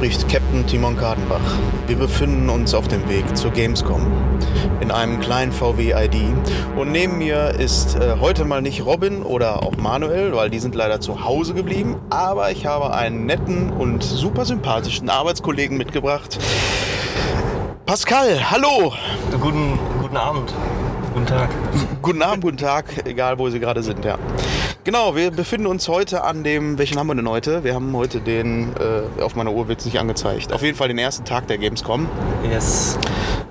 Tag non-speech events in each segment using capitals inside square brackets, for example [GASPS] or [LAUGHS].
Spricht Captain Timon Kadenbach. Wir befinden uns auf dem Weg zur Gamescom in einem kleinen VW ID und neben mir ist äh, heute mal nicht Robin oder auch Manuel, weil die sind leider zu Hause geblieben, aber ich habe einen netten und super sympathischen Arbeitskollegen mitgebracht. Pascal, hallo! Guten, guten Abend. Guten Tag. Guten Abend, guten Tag, egal wo Sie gerade sind, ja. Genau, wir befinden uns heute an dem, welchen haben wir denn heute? Wir haben heute den, äh, auf meiner Uhr wird es nicht angezeigt, auf jeden Fall den ersten Tag der Gamescom. Yes.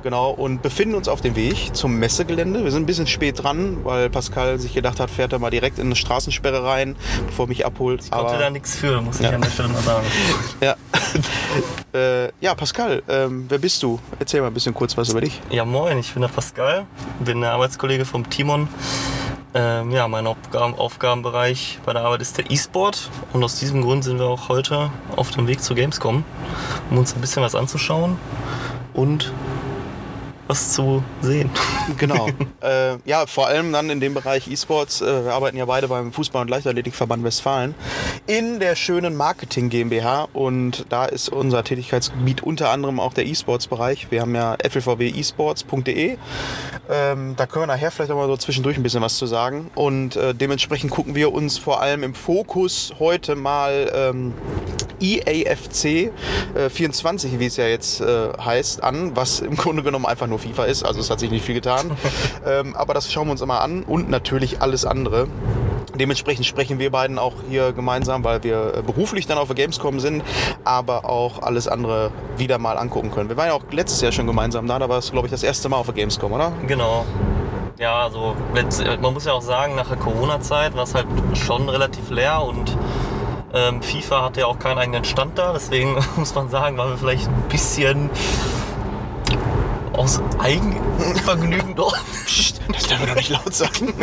Genau, und befinden uns auf dem Weg zum Messegelände. Wir sind ein bisschen spät dran, weil Pascal sich gedacht hat, fährt er mal direkt in eine Straßensperre rein, bevor er mich abholt. Ich konnte da nichts für, muss ich Ja. an der Stelle mal sagen. [LAUGHS] ja. äh, ja, Pascal, ähm, wer bist du? Erzähl mal ein bisschen kurz was über dich. Ja, moin, ich bin der Pascal, bin der Arbeitskollege vom Timon. Ähm, ja, mein Aufgaben, Aufgabenbereich bei der Arbeit ist der E-Sport. Und aus diesem Grund sind wir auch heute auf dem Weg zur Gamescom, um uns ein bisschen was anzuschauen und was zu sehen. Genau. [LAUGHS] äh, ja, vor allem dann in dem Bereich E-Sports. Äh, wir arbeiten ja beide beim Fußball- und Leichtathletikverband Westfalen in der schönen Marketing GmbH und da ist unser Tätigkeitsgebiet unter anderem auch der E-Sports-Bereich. Wir haben ja flvwesports.de. Ähm, da können wir nachher vielleicht auch mal so zwischendurch ein bisschen was zu sagen und äh, dementsprechend gucken wir uns vor allem im Fokus heute mal ähm, EAFC äh, 24, wie es ja jetzt äh, heißt, an, was im Grunde genommen einfach nur FIFA ist. Also es hat sich nicht viel getan. [LAUGHS] ähm, aber das schauen wir uns immer an und natürlich alles andere. Dementsprechend sprechen wir beiden auch hier gemeinsam, weil wir äh, beruflich dann auf der Gamescom sind, aber auch alles andere wieder mal angucken können. Wir waren ja auch letztes Jahr schon gemeinsam da, da war es, glaube ich, das erste Mal auf der Gamescom, oder? Genau. Ja, also man muss ja auch sagen, nach der Corona-Zeit war es halt schon relativ leer und ähm, FIFA hatte ja auch keinen eigenen Stand da, deswegen [LAUGHS] muss man sagen, waren wir vielleicht ein bisschen aus Eigenvergnügen dort. Psst, das dürfen wir doch nicht laut sagen.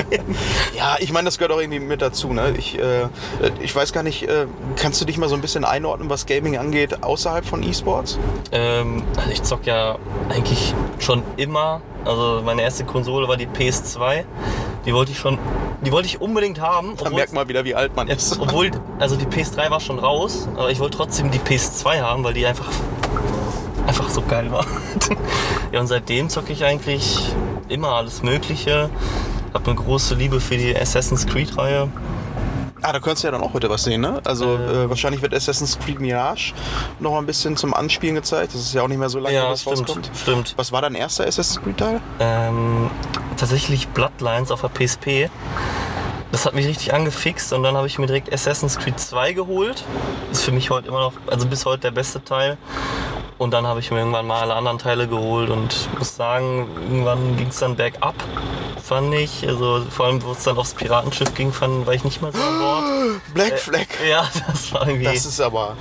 ja, ich meine, das gehört auch irgendwie mit dazu. Ne? Ich, äh, ich weiß gar nicht, äh, kannst du dich mal so ein bisschen einordnen, was Gaming angeht, außerhalb von E-Sports? Ähm, also ich zock ja eigentlich schon immer. Also meine erste Konsole war die PS2. Die wollte ich schon, die wollte ich unbedingt haben. Da merkt man wieder, wie alt man ist. Obwohl, also die PS3 war schon raus, aber ich wollte trotzdem die PS2 haben, weil die einfach, einfach so geil war. [LAUGHS] ja, und seitdem zocke ich eigentlich immer alles Mögliche. Hab eine große Liebe für die Assassin's Creed-Reihe. Ah, da könntest du ja dann auch heute was sehen, ne? Also Äh. äh, wahrscheinlich wird Assassin's Creed Mirage noch mal ein bisschen zum Anspielen gezeigt. Das ist ja auch nicht mehr so lange, Ja, bis stimmt, rauskommt. stimmt. Was war dein erster Assassin's Creed Teil? Ähm, tatsächlich Bloodlines auf der PSP. Das hat mich richtig angefixt und dann habe ich mir direkt Assassin's Creed 2 geholt. Ist für mich heute immer noch, also bis heute der beste Teil. Und dann habe ich mir irgendwann mal alle anderen Teile geholt und muss sagen, irgendwann ging es dann bergab, fand ich. Also vor allem, wo es dann aufs Piratenschiff ging, fand, war ich nicht mehr so an Bord. [GASPS] Black Flag. Ja, das war irgendwie. Das ist aber.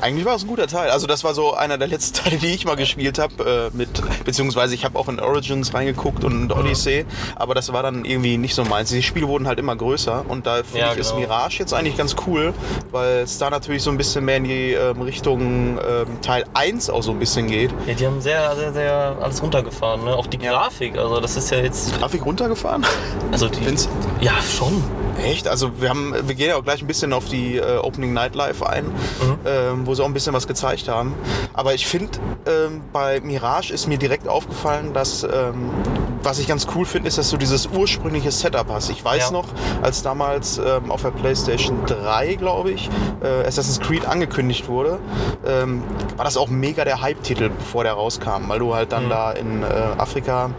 Eigentlich war es ein guter Teil. Also, das war so einer der letzten [LAUGHS] Teile, die ich mal gespielt habe. Äh, mit, beziehungsweise ich habe auch in Origins reingeguckt und in Odyssey. Aber das war dann irgendwie nicht so meins. Die Spiele wurden halt immer größer. Und da finde Ja, ich, ist genau. Mirage jetzt eigentlich ganz cool, weil es da natürlich so ein bisschen mehr in die ähm, Richtung ähm, Teil 1 auch so ein bisschen geht. ja, die haben sehr, sehr, sehr alles runtergefahren. Ne? Auch die. Grafik, also das ist ja jetzt. Grafik runtergefahren? Also die. Findest- Ja, schon. Echt? Also wir haben, wir gehen ja auch gleich ein bisschen auf die äh, Opening Night Live ein, ähm, wo sie auch ein bisschen was gezeigt haben. Aber ich finde, ähm, bei Mirage ist mir direkt aufgefallen, dass ähm, was ich ganz cool finde, ist, dass du dieses ursprüngliche Setup hast. Ich weiß Ja. noch, als damals ähm, auf der PlayStation 3, glaube ich, äh, Assassin's Creed angekündigt wurde, ähm, war das auch mega der Hype-Titel, bevor der rauskam, weil du halt dann Mhm. da in äh, Afrika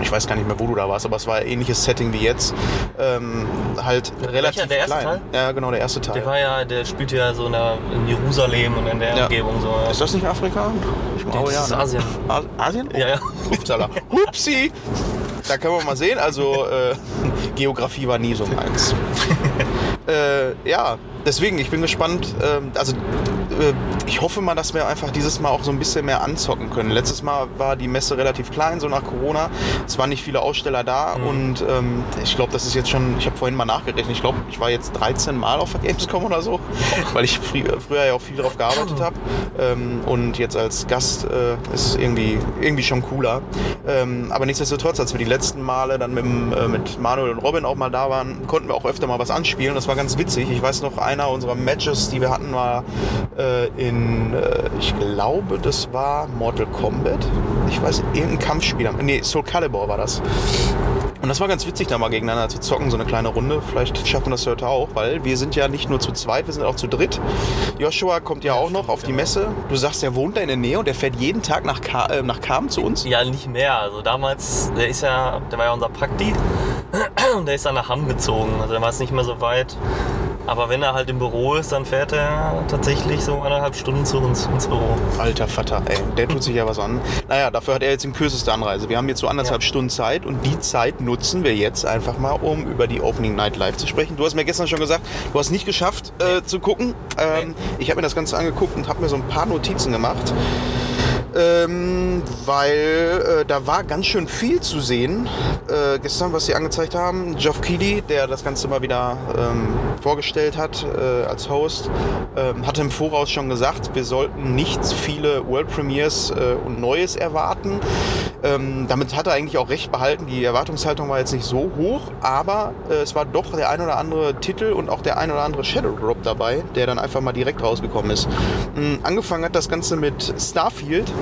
ich weiß gar nicht mehr, wo du da warst, aber es war ein ähnliches Setting wie jetzt. Ähm, halt relativ der erste klein. Teil? Ja, genau, der erste Teil. Der war ja, der spielte ja so in, der, in Jerusalem und in der Ja. Umgebung so. Ja. ist das nicht Afrika? Ich Nee, das ist ne? Asien. A- Asien? Ja, ja. Upsala. Hupsi! Da können wir mal sehen. Also, äh, [LAUGHS] Geografie war nie so meins. [LAUGHS] äh, ja, deswegen, ich bin gespannt. Ähm, also, äh, ich hoffe mal, dass wir einfach dieses Mal auch so ein bisschen mehr anzocken können. Letztes Mal war die Messe relativ klein, so nach Corona. Es waren nicht viele Aussteller da Mhm. und ähm, ich glaube, das ist jetzt schon, ich habe vorhin mal nachgerechnet, ich glaube, ich war jetzt 13 Mal auf der Gamescom oder so, [LAUGHS] weil ich frü früher ja auch viel drauf gearbeitet habe. Ähm, und jetzt als Gast äh, ist irgendwie, irgendwie schon cooler. Ähm, aber nichtsdestotrotz, als wir die letzten Male dann mit, äh, mit Manuel und Robin auch mal da waren, konnten wir auch öfter mal was anspielen. Das war ganz witzig. Ich weiß noch, einer unserer Matches, die wir hatten, war äh, in, äh, ich glaube, das war Mortal Kombat. Ich weiß, irgendein Kampfspiel. Nee, Soul Calibur war das. Und das war ganz witzig, da mal gegeneinander zu zocken, so eine kleine Runde. Vielleicht schaffen wir das heute auch, weil wir sind ja nicht nur zu zweit, wir sind auch zu dritt. Joshua kommt ja auch noch auf die Messe. Du sagst, er wohnt da in der Nähe und er fährt jeden Tag nach, Ka äh, nach Kam zu uns. Ja, nicht mehr. Also damals, der ist ja, der war ja unser Prakti [CLEARS THROAT] und der ist dann nach Hamm gezogen. Also der war es nicht mehr so weit. Aber wenn er halt im Büro ist, dann fährt er tatsächlich so eineinhalb Stunden zu uns ins Büro. Alter Vater, ey, der tut sich ja was an. Naja, dafür hat er jetzt die kürzeste Anreise. Wir haben jetzt so anderthalb Ja. Stunden Zeit und die Zeit nutzen wir jetzt einfach mal, um über die Opening Night Live zu sprechen. Du hast mir gestern schon gesagt, du hast nicht geschafft äh, zu gucken. Ähm, Ich habe mir das Ganze angeguckt und habe mir so ein paar Notizen gemacht. Ähm, weil äh, da war ganz schön viel zu sehen. Äh, gestern, was sie angezeigt haben, Geoff Keighley, der das Ganze mal wieder ähm, vorgestellt hat äh, als Host, ähm, hatte im Voraus schon gesagt, wir sollten nicht viele World Premiers äh, und Neues erwarten. Ähm, damit hat er eigentlich auch recht behalten. Die Erwartungshaltung war jetzt nicht so hoch, aber äh, es war doch der ein oder andere Titel und auch der ein oder andere Shadow Drop dabei, der dann einfach mal direkt rausgekommen ist. Ähm, angefangen hat das Ganze mit Starfield.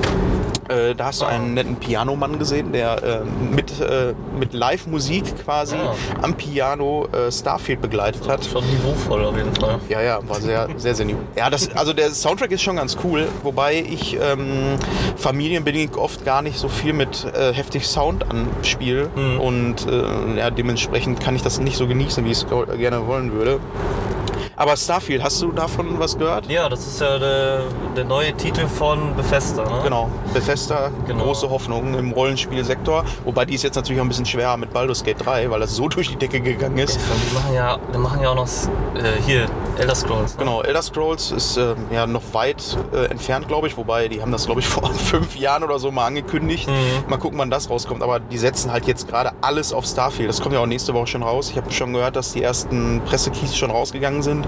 Äh, da hast du einen netten Pianomann gesehen, der äh, mit, äh, mit Live-Musik quasi Ah. am Piano äh, Starfield begleitet hat. Schon niveauvoll auf jeden Fall. Ja, ja, war sehr, [LAUGHS] sehr, sehr new. Ja, das, also der Soundtrack ist schon ganz cool, wobei ich ähm, familienbedingt oft gar nicht so viel mit äh, heftig Sound anspiele Mhm. und äh, ja, dementsprechend kann ich das nicht so genießen, wie ich es gerne wollen würde. Aber Starfield, hast du davon was gehört? Ja, das ist ja der, der neue Titel von Bethesda, ne? Genau, Bethesda, Genau. große Hoffnung im Rollenspielsektor. Wobei die ist jetzt natürlich auch ein bisschen schwerer mit Baldur's Gate 3, weil das so durch die Decke gegangen ist. Die machen ja, die machen ja auch noch äh, hier Elder Scrolls. Ne? Genau, Elder Scrolls ist ähm, ja noch weit äh, entfernt, glaube ich. Wobei, die haben das, glaube ich, [LAUGHS] vor fünf Jahren oder so mal angekündigt. Mhm. Mal gucken, wann das rauskommt. Aber die setzen halt jetzt gerade alles auf Starfield. Das kommt ja auch nächste Woche schon raus. Ich habe schon gehört, dass die ersten Pressekeys schon rausgegangen sind.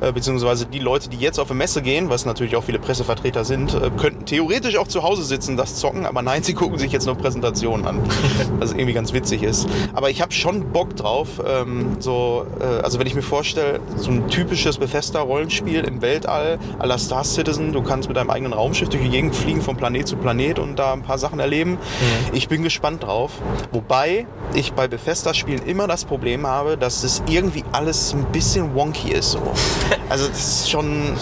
Äh, beziehungsweise die Leute, die jetzt auf eine Messe gehen, was natürlich auch viele Pressevertreter sind, äh, könnten theoretisch auch zu Hause sitzen, das zocken. Aber nein, [LAUGHS] sie gucken sich jetzt nur Präsentationen an. was irgendwie ganz witzig ist. Aber ich habe schon Bock drauf. Ähm, so, äh, also wenn ich mir vorstelle, so ein typisches Bethesda-Rollenspiel im Weltall à la Star Citizen, du kannst mit deinem eigenen Raumschiff durch die Gegend fliegen, von Planet zu Planet und da ein paar Sachen erleben. Ich bin gespannt drauf. Wobei ich bei Bethesda-Spielen immer das Problem habe, dass es irgendwie alles ein bisschen wonky ist. So. Also das ist schon...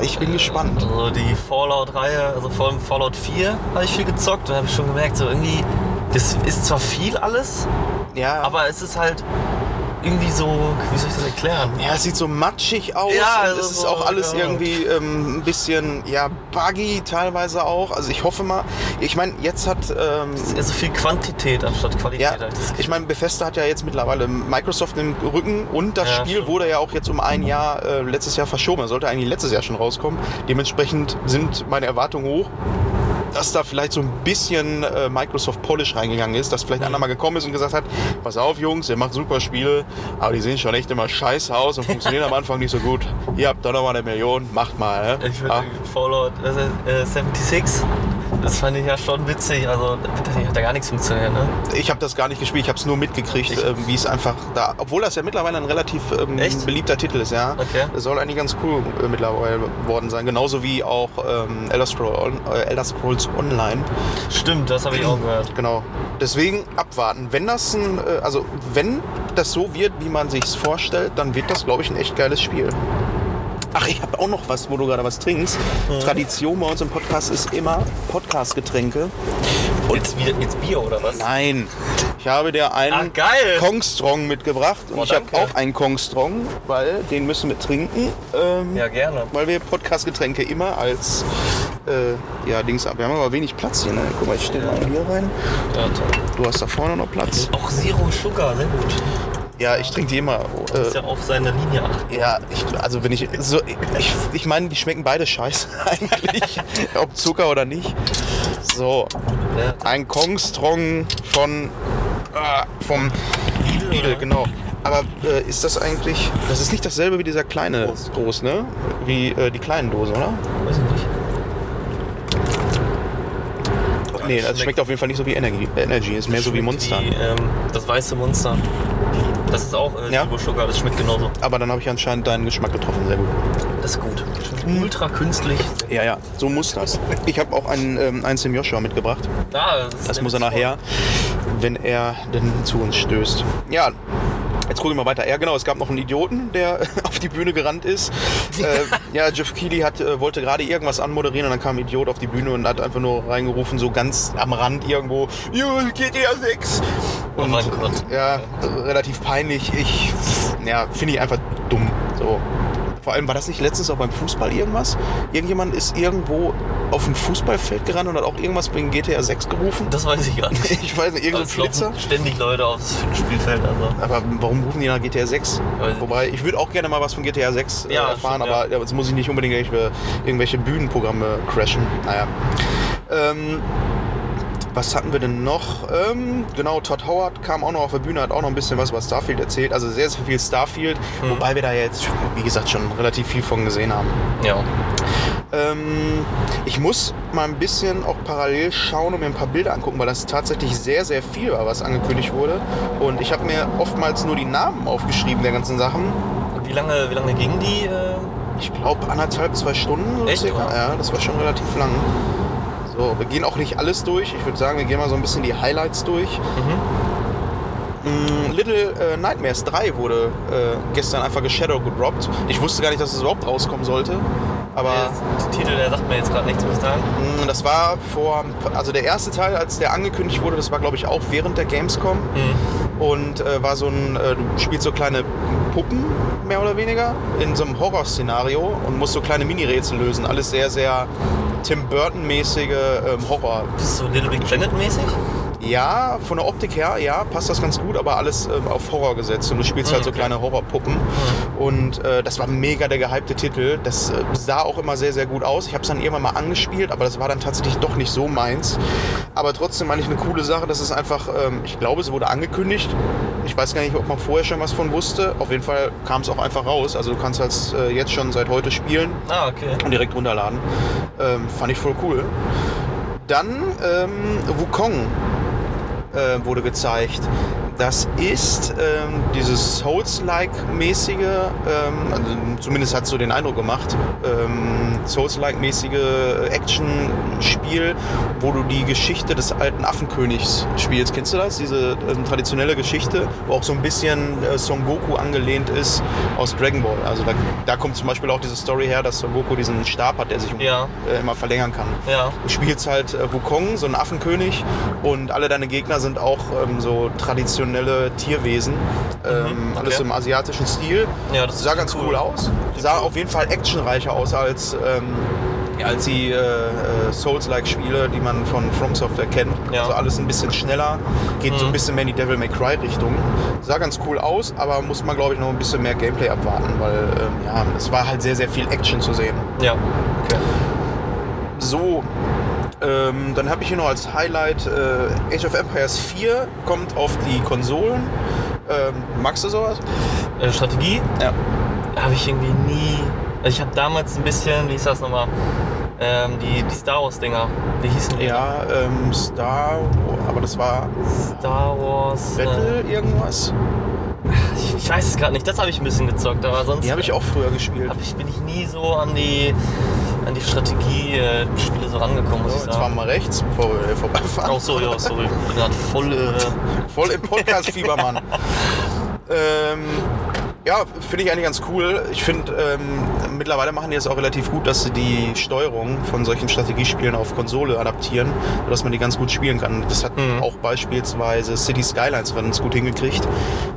Ich bin gespannt. Also die Fallout-Reihe, also vor allem Fallout 4 habe ich viel gezockt und habe schon gemerkt, so irgendwie, das ist zwar viel alles, Ja, aber es ist halt irgendwie so, wie soll ich das erklären? Ja, es sieht so matschig aus. Ja, also es ist so, auch alles ja. irgendwie ähm, ein bisschen ja, buggy teilweise auch. Also ich hoffe mal, ich meine, jetzt hat ähm, Es ist eher so viel Quantität anstatt Qualität. ja, hab ich meine, Bethesda hat ja jetzt mittlerweile Microsoft im Rücken und das Ja, Spiel stimmt. wurde ja auch jetzt um ein Jahr äh, letztes Jahr verschoben. Das sollte eigentlich letztes Jahr schon rauskommen. Dementsprechend sind meine Erwartungen hoch. Dass da vielleicht so ein bisschen äh, Microsoft Polish reingegangen ist, dass vielleicht Mhm. einer mal gekommen ist und gesagt hat, pass auf Jungs, ihr macht super Spiele, aber die sehen schon echt immer scheiße aus und funktionieren am Anfang nicht so gut. Ihr habt doch noch mal eine Million, macht mal. Ne? Ich finde Ah, Fallout äh, 76, das fand ich ja schon witzig. Also da hat da gar nichts funktioniert, ne? ich habe das gar nicht gespielt, ich habe es nur mitgekriegt, ähm, wie es einfach da, obwohl das ja mittlerweile ein relativ ähm, beliebter Titel ist, ja. Okay. Das soll eigentlich ganz cool äh, mittlerweile worden sein. Genauso wie auch ähm, Elder, Scroll, On- äh, Elder Scrolls Online. Stimmt, das habe ich auch gehört. Genau. Deswegen abwarten. Wenn das ein, äh, also wenn das so wird, wie man sich's vorstellt, dann wird das, glaube ich, ein echt geiles Spiel. Ach, ich habe auch noch was, wo du gerade was trinkst. Mhm. Tradition bei uns im Podcast ist immer Podcast-Getränke. Und jetzt, wieder, jetzt Bier oder was? Nein, ich habe dir einen geil. Kong Strong mitgebracht. Und Oh, ich habe auch einen Kong Strong, weil den müssen wir trinken. Ähm, Ja, gerne. Weil wir Podcast-Getränke immer als äh, ja, Dings ab. Wir haben aber wenig Platz hier. Ne? Guck mal, ich stelle mal hier rein. Ja, toll. Du hast da vorne noch Platz. Auch Zero Sugar, sehr gut. Ja, ich trinke die immer. Ist Äh, ja auf seine Linie achten. ja, ich, also wenn ich so, ich, ich meine, die schmecken beide scheiße [LAUGHS] eigentlich, ob Zucker oder nicht. So, ein Kong Strong von ah, vom Lidl, oder? genau. Aber äh, ist das eigentlich, das ist nicht dasselbe wie dieser kleine Groß. Groß, ne? Wie äh, die kleinen Dosen, oder? Weiß ich nicht. Nee, das schmeckt- schmeckt auf jeden Fall nicht so wie Energy. Energy ist mehr so wie Monster. Wie, ähm, das weiße Monster. Das ist auch äh, Ja? Sugar, das schmeckt genauso. Aber dann habe ich anscheinend deinen Geschmack getroffen. Sehr gut. Das ist gut. Ultra künstlich. Ja, ja, so muss das. Ich habe auch einen, ähm, eins dem Joshua mitgebracht. Ah, das Das muss er nachher, wenn er denn zu uns stößt. Ja, jetzt gucken wir mal weiter. Ja, genau, es gab noch einen Idioten, der [LAUGHS] auf die Bühne gerannt ist. äh, ja, Jeff Keighley hat, äh, wollte gerade irgendwas anmoderieren und dann kam ein Idiot auf die Bühne und hat einfach nur reingerufen, so ganz am Rand irgendwo, Jo, GTA 6. Oh mein Gott. Ja, relativ peinlich. Ich, ja, finde ich einfach dumm. So. Vor allem war das nicht letztens auch beim Fußball irgendwas? Irgendjemand ist irgendwo auf ein Fußballfeld gerannt und hat auch irgendwas wegen GTA 6 gerufen? Das weiß ich gar nicht. [LAUGHS] Ich weiß nicht, irgendein laufen Flitzer? ständig Leute aufs Spielfeld. Also. Aber warum rufen die nach GTA 6? Weiß ich Wobei, ich würde auch gerne mal was von GTA 6 äh, Ja, erfahren, stimmt, aber jetzt muss ich nicht unbedingt irgendwelche, irgendwelche Bühnenprogramme crashen. Naja. Ähm, was hatten wir denn noch? Ähm, genau, Todd Howard kam auch noch auf der Bühne, hat auch noch ein bisschen was über Starfield erzählt. Also sehr, sehr viel Starfield, Mhm. wobei wir da jetzt, wie gesagt, schon relativ viel von gesehen haben. Ja. Ähm, ich muss mal ein bisschen auch parallel schauen und mir ein paar Bilder angucken, weil das tatsächlich sehr, sehr viel war, was angekündigt wurde. Und ich habe mir oftmals nur die Namen aufgeschrieben der ganzen Sachen. Und wie lange, wie lange ging die? Äh, Ich glaube anderthalb, zwei Stunden so Echt, circa. Ja, das war schon relativ lang. So, wir gehen auch nicht alles durch. Ich würde sagen, wir gehen mal so ein bisschen die Highlights durch. Mm, Little äh, Nightmares 3 wurde äh, gestern einfach geshadow gedroppt. Ich wusste gar nicht, dass es überhaupt rauskommen sollte. Aber der Titel, der sagt mir jetzt gerade nichts, muss ich sagen. Mm, Das war vor, also der erste Teil, als der angekündigt wurde, das war glaube ich auch während der Gamescom Mhm. und äh, war so ein, äh, du spielst so kleine Puppen mehr oder weniger in so einem Horrorszenario und musst so kleine Mini-Rätsel lösen. Alles sehr, sehr Tim Burton-mäßige ähm, Horror. Das ist so Little Big Planet mäßig. Ja, von der Optik her, ja, passt das ganz gut, aber alles ähm, auf Horror gesetzt und du spielst halt so okay. kleine Horrorpuppen. Und äh, das war mega der gehypte Titel. Das äh, sah auch immer sehr, sehr gut aus. Ich habe es dann irgendwann mal angespielt, aber das war dann tatsächlich doch nicht so meins. Aber trotzdem meine ich eine coole Sache. Das ist einfach, ähm, ich glaube, es wurde angekündigt. Ich weiß gar nicht, ob man vorher schon was von wusste. Auf jeden Fall kam es auch einfach raus. Also du kannst halt äh, jetzt schon seit heute spielen Ah, okay. und direkt runterladen. Ähm, fand ich voll cool. Dann ähm, Wukong äh, wurde gezeigt. Das ist ähm, dieses Souls-like-mäßige, ähm, also zumindest hat es so den Eindruck gemacht, ähm, Souls-like-mäßige Action-Spiel, wo du die Geschichte des alten Affenkönigs spielst. Kennst du das? Diese ähm, traditionelle Geschichte, wo auch so ein bisschen äh, Son Goku angelehnt ist aus Dragon Ball. Also da, da kommt zum Beispiel auch diese Story her, dass Son Goku diesen Stab hat, der sich Ja. äh, immer verlängern kann. Ja. Du spielst halt äh, Wukong, so einen Affenkönig, und alle deine Gegner sind auch ähm, so traditionelle Tierwesen. Ähm, Mhm, Alles okay. im asiatischen Stil. Ja, das sah ganz cool. cool, aus. Sah auf jeden Fall actionreicher aus als, ähm, ja, als die äh, äh, Souls-like-Spiele, die man von From Software kennt. Ja. Also alles ein bisschen schneller, geht so ein Mhm. bisschen mehr in die Devil May Cry-Richtung. Sah ganz cool aus, aber muss man, glaube ich, noch ein bisschen mehr Gameplay abwarten, weil ähm, ja, es war halt sehr, sehr viel Action zu sehen. Ja. Okay. So, ähm, dann habe ich hier noch als Highlight äh, Age of Empires 4 kommt auf die Konsolen. Ähm, magst du sowas? Äh, Strategie Ja. habe ich irgendwie nie. Also ich habe damals ein bisschen, wie hieß das nochmal? Ähm, die, die Star Wars Dinger. Wie hießen die? Ja, ähm, Star, aber das war Star Wars. Battle irgendwas. Äh, ich, ich weiß es gerade nicht. Das habe ich ein bisschen gezockt, aber sonst Die habe ich auch früher gespielt. hab ich, bin ich nie so an die an die Strategie-Spiele so rangekommen, muss ich jetzt fahren sagen. wir mal rechts, bevor wir hier vorbeifahren. Oh, so, ja, sorry. Ich bin gerade voll. Äh, Voll im Podcast-Fieber, Mann. [LAUGHS] ähm, ja, finde ich eigentlich ganz cool. Ich finde, ähm, mittlerweile machen die es auch relativ gut, dass sie die Steuerung von solchen Strategiespielen auf Konsole adaptieren, sodass man die ganz gut spielen kann. Das hat Mhm. auch beispielsweise City Skylines ganz gut hingekriegt.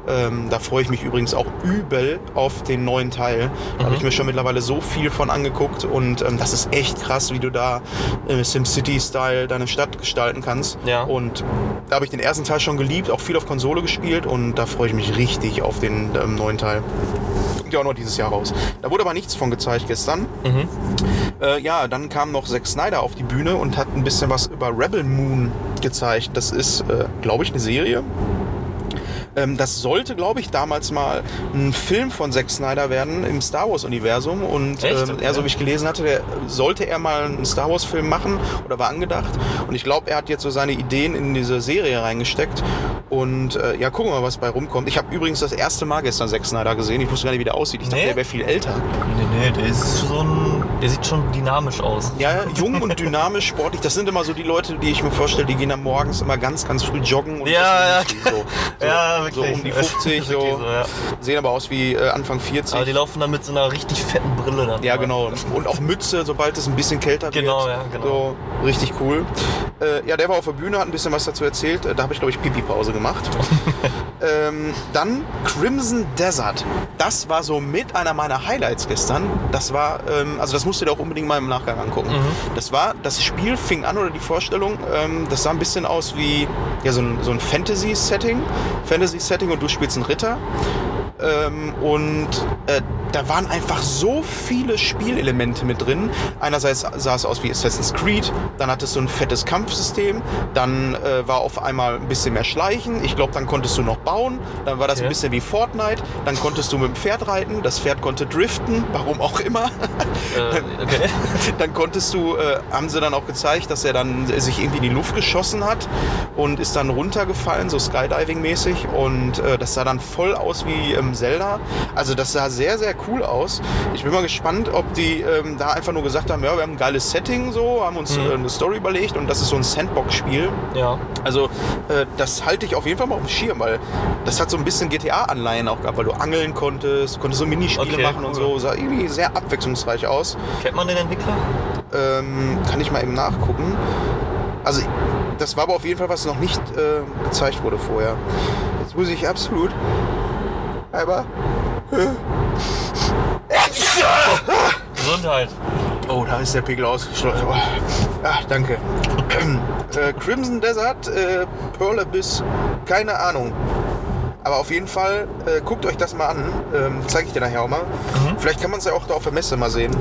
Ähm, da freue ich mich übrigens auch übel auf den neuen Teil. Da habe ich mir schon mittlerweile so viel von angeguckt und ähm, das ist echt krass, wie du da äh, SimCity-Style deine Stadt gestalten kannst. Ja. Und da habe ich den ersten Teil schon geliebt, auch viel auf Konsole gespielt und da freue ich mich richtig auf den ähm, neuen Teil. Kommt ja auch noch dieses Jahr raus. Da wurde aber nichts von gezeigt gestern. mhm. Äh, ja, dann kam noch Zack Snyder auf die Bühne und hat ein bisschen was über Rebel Moon gezeigt. Das ist, äh, glaube ich, eine Serie. Ähm, das sollte, glaube ich, damals mal ein Film von Zack Snyder werden im Star Wars-Universum. Und ähm, er, so wie ich gelesen hatte, der, sollte er mal einen Star Wars-Film machen oder war angedacht. Und ich glaube, er hat jetzt so seine Ideen in diese Serie reingesteckt. Und äh, ja, gucken wir mal, was bei rumkommt. Ich habe übrigens das erste Mal gestern Zack Snyder gesehen. Ich wusste gar nicht, wie der aussieht. Ich dachte, Nee. der wäre viel älter. Nee, nee, der ist so ein. Der sieht schon dynamisch aus. Ja, [LAUGHS] jung und dynamisch, sportlich. Das sind immer so die Leute, die ich mir vorstelle, die gehen dann morgens immer ganz, ganz früh joggen. Und Ja, [LAUGHS] ja. so, so, Ja, So um die 50, [LAUGHS] so. So, ja. Sehen aber aus wie äh, Anfang 40. Aber die laufen dann mit so einer richtig fetten Brille dann. ja, genau. Und auch Mütze, sobald es ein bisschen kälter Genau, wird. ja, genau. So, richtig cool. Äh, ja, der war auf der Bühne, hat ein bisschen was dazu erzählt. Äh, Da habe ich, glaube ich, Pipi-Pause gemacht. [LAUGHS] ähm, dann Crimson Desert. Das war so mit einer meiner Highlights gestern. Das war, ähm, also das musst du dir auch unbedingt mal im Nachgang angucken. Das war, das Spiel fing an oder die Vorstellung, ähm, das sah ein bisschen aus wie ja, so ein, so ein Fantasy-Setting. Fantasy-Setting und du spielst einen Ritter. Ähm, und äh, da waren einfach so viele Spielelemente mit drin. Einerseits sah es aus wie Assassin's Creed, dann hattest du ein fettes Kampfsystem, dann äh, war auf einmal ein bisschen mehr Schleichen. Ich glaube, dann konntest du noch bauen, dann war das ein Okay. bisschen wie Fortnite, dann konntest du mit dem Pferd reiten, das Pferd konnte driften, warum auch immer. Äh, okay. [LAUGHS] dann konntest du, äh, haben sie dann auch gezeigt, dass er dann sich irgendwie in die Luft geschossen hat und ist dann runtergefallen, so Skydiving-mäßig. Und äh, das sah dann voll aus wie ähm, Zelda. Also das sah sehr, sehr cool aus. Ich bin mal gespannt, ob die ähm, da einfach nur gesagt haben, ja, wir haben ein geiles Setting so, haben uns Mhm. äh, eine Story überlegt und das ist so ein Sandbox-Spiel. Ja. Also äh, das halte ich auf jeden Fall mal auf dem Schirm, weil das hat so ein bisschen GTA-Anleihen auch gehabt, weil du angeln konntest, konntest so Minispiele Okay, machen und cool. so. Sah irgendwie sehr abwechslungsreich aus. Kennt man den Entwickler? Ähm, kann ich mal eben nachgucken. Also, das war aber auf jeden Fall, was noch nicht äh, gezeigt wurde vorher. Jetzt muss ich absolut. Aber. Gesundheit. Oh, da ist der Pegel ausgeschlossen. Ach, danke. [CLEARS THROAT] äh, Crimson Desert, äh, Pearl Abyss, keine Ahnung. Aber auf jeden Fall, äh, guckt euch das mal an. Ähm, Zeige ich dir nachher auch mal. Vielleicht kann man es ja auch da auf der Messe mal sehen.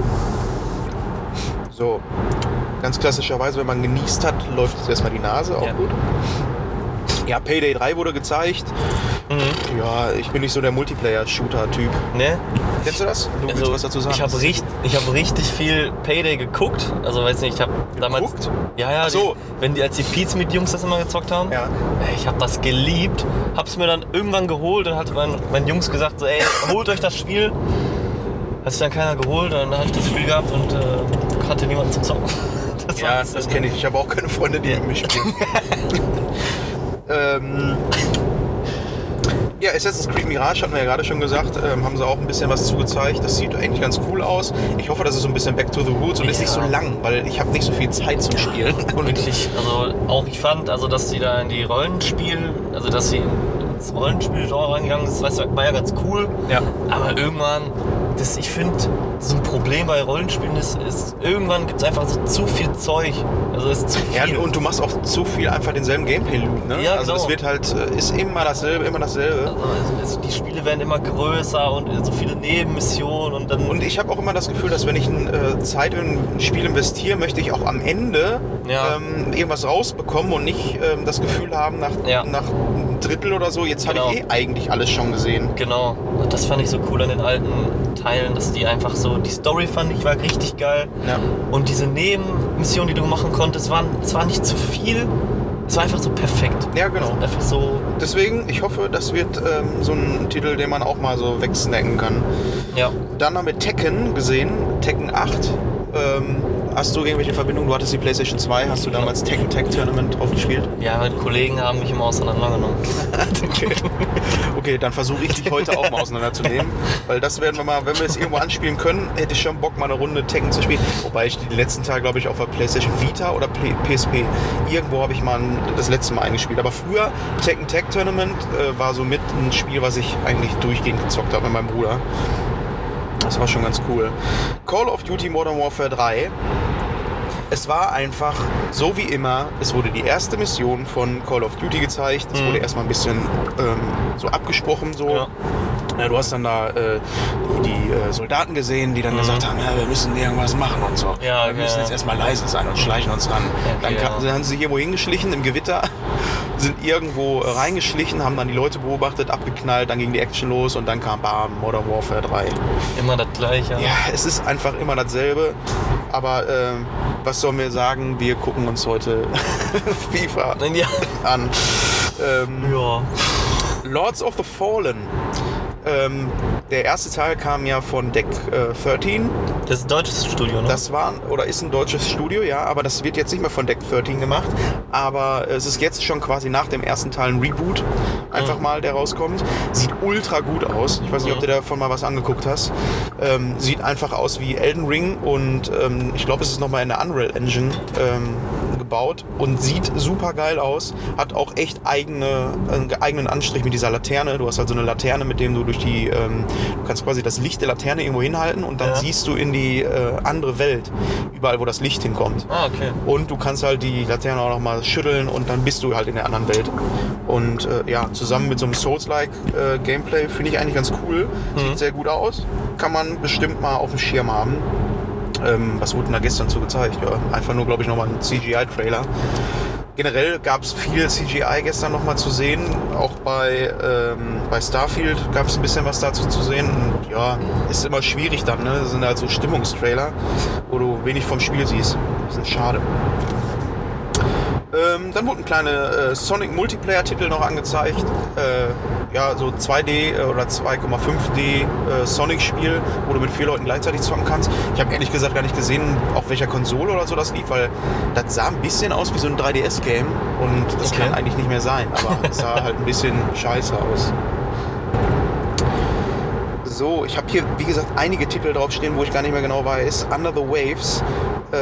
So. Ganz klassischerweise, wenn man genießt hat, läuft jetzt erstmal die Nase, auch Ja. gut. Ja, Payday 3 wurde gezeigt. Mhm. Ja, ich bin nicht so der Multiplayer-Shooter-Typ. Ne? Kennst du das? Du willst Also, was dazu sagen? Ich habe richtig, ich hab richtig viel Payday geguckt. Also weiß nicht, ich habe damals. Geguckt? Ja, ja. Ach so. Die, wenn die als die Pizza mit Jungs das immer gezockt haben. Ja. Ich habe das geliebt. Hab's mir dann irgendwann geholt und hat mein, mein Jungs gesagt so, ey, holt euch das Spiel. Hat sich dann keiner geholt, dann habe ich das Spiel gehabt und äh, hatte niemanden zum Zocken. [LAUGHS] Das Ja, das kenne ich. Ich habe auch keine Freunde, die mit mir spielen. [LAUGHS] ähm, ja, Assassin's Creed Mirage hatten wir ja gerade schon gesagt, ähm, haben sie auch ein bisschen was zugezeigt. Das sieht eigentlich ganz cool aus. Ich hoffe, das ist so ein bisschen back to the roots und ist nicht so Ja. lang, weil ich habe nicht so viel Zeit zum Spielen. [LAUGHS] Und Wirklich, also auch ich fand, also dass die da in die Rollenspiel, also dass sie ins Rollenspiel-Genre reingegangen ist, war ja ganz cool. Ja. Aber irgendwann, das, ich finde, so ein Problem bei Rollenspielen ist, ist irgendwann gibt es einfach so zu viel Zeug. Also es ist zu viel. Ja, und du machst auch zu viel einfach denselben Gameplay-Loop, ne? Ja, also genau. wird halt, äh, ist immer dasselbe, immer dasselbe. also, also die Spiele werden immer größer und so viele Nebenmissionen und dann. Und ich habe auch immer das Gefühl, dass wenn ich äh, Zeit in ein Spiel investiere, möchte ich auch am Ende Ja. ähm, irgendwas rausbekommen und nicht ähm, das Gefühl haben, nach, Ja. nach Drittel oder so, jetzt habe ich eh Genau. eigentlich alles schon gesehen. Genau, das fand ich so cool an den alten Teilen, dass die einfach so, die Story fand ich war richtig geil. Ja. Und diese Nebenmissionen, die du machen konntest, waren, es war nicht zu viel. Es war einfach so perfekt. Ja, genau. Also einfach so, Deswegen, ich hoffe, das wird ähm, so ein Titel, den man auch mal so wegsnacken kann. ja. Dann haben wir Tekken gesehen, Tekken 8. Ähm, hast du irgendwelche Verbindungen? Du hattest die PlayStation 2, hast du damals Tekken Tag Tournament drauf gespielt? Ja, meine Kollegen haben mich immer auseinandergenommen. Okay, [LAUGHS] okay dann versuche ich dich heute auch mal auseinanderzunehmen. Weil das werden wir mal, wenn wir es irgendwo anspielen können, hätte ich schon Bock, mal eine Runde Tekken zu spielen. Wobei ich die letzten Tage, glaube ich, auf der PlayStation Vita oder PSP, irgendwo habe ich mal das letzte Mal eingespielt. Aber früher, Tekken Tag Tournament äh, war so mit ein Spiel, was ich eigentlich durchgehend gezockt habe mit meinem Bruder. Das war schon ganz cool. Call of Duty Modern Warfare 3 es war einfach so wie immer. Es wurde die erste Mission von Call of Duty gezeigt. Es Mhm. wurde erstmal ein bisschen ähm, so abgesprochen, so. Ja. Ja, du hast dann da äh, die, äh, Soldaten gesehen, die dann gesagt haben, ja, wir müssen irgendwas machen und so. Mhm. Ja, wir okay, müssen ja. jetzt erstmal leise sein und schleichen uns ran. dann Okay, kam, ja. haben sie sich irgendwo hingeschlichen im Gewitter, [LAUGHS] sind irgendwo reingeschlichen, haben dann die Leute beobachtet, abgeknallt, dann ging die Action los und dann kam Bam, Modern Warfare 3. Immer das gleiche. Ja, es ist einfach immer dasselbe. Aber ähm, was sollen wir sagen? Wir gucken uns heute [LAUGHS] FIFA Ja. an. Ähm, ja. Lords of the Fallen. Ähm, der erste Teil kam ja von Deck äh, 13. Das ist ein deutsches Studio, ne? Das war oder ist ein deutsches Studio, ja, aber das wird jetzt nicht mehr von Deck 13 gemacht. Aber es ist jetzt schon quasi nach dem ersten Teil ein Reboot, einfach mal, der rauskommt. Sieht ultra gut aus. Ich weiß nicht, ob du davon mal was angeguckt hast. Ähm, sieht einfach aus wie Elden Ring und ähm, ich glaube, es ist nochmal in der Unreal Engine ähm, gebaut und sieht super geil aus. Hat auch echt eigene, einen eigenen Anstrich mit dieser Laterne. Du hast halt so eine Laterne, mit dem du durch die, ähm, du kannst quasi das Licht der Laterne irgendwo hinhalten und dann Ja. siehst du in die äh, andere Welt, überall wo das Licht hinkommt. ah, okay. Und du kannst halt die Laterne auch nochmal schütteln und dann bist du halt in der anderen Welt. Und äh, ja, zusammen mit so einem Souls-like äh, Gameplay finde ich eigentlich ganz cool. Sieht sehr gut aus. Kann man bestimmt mal auf dem Schirm haben. Ähm, was wurde da gestern zu gezeigt? Ja, einfach nur, glaube ich, nochmal ein CGI-Trailer. Generell gab es viel CGI gestern nochmal zu sehen. Auch bei, ähm, bei Starfield gab es ein bisschen was dazu zu sehen. Und ja, ist immer schwierig dann. Ne? Das sind halt so Stimmungstrailer, wo du wenig vom Spiel siehst. Das ist schade. Ähm, dann wurden kleine äh, Sonic Multiplayer-Titel noch angezeigt. Äh, ja, so 2D äh, oder 2,5D äh, Sonic-Spiel, wo du mit vier Leuten gleichzeitig zocken kannst. Ich habe ehrlich gesagt gar nicht gesehen, auf welcher Konsole oder so das lief, weil das sah ein bisschen aus wie so ein 3DS-Game und das Okay. kann eigentlich nicht mehr sein, aber [LAUGHS] es sah halt ein bisschen scheiße aus. So, ich habe hier, wie gesagt, einige Titel draufstehen, wo ich gar nicht mehr genau weiß. Under the Waves, äh,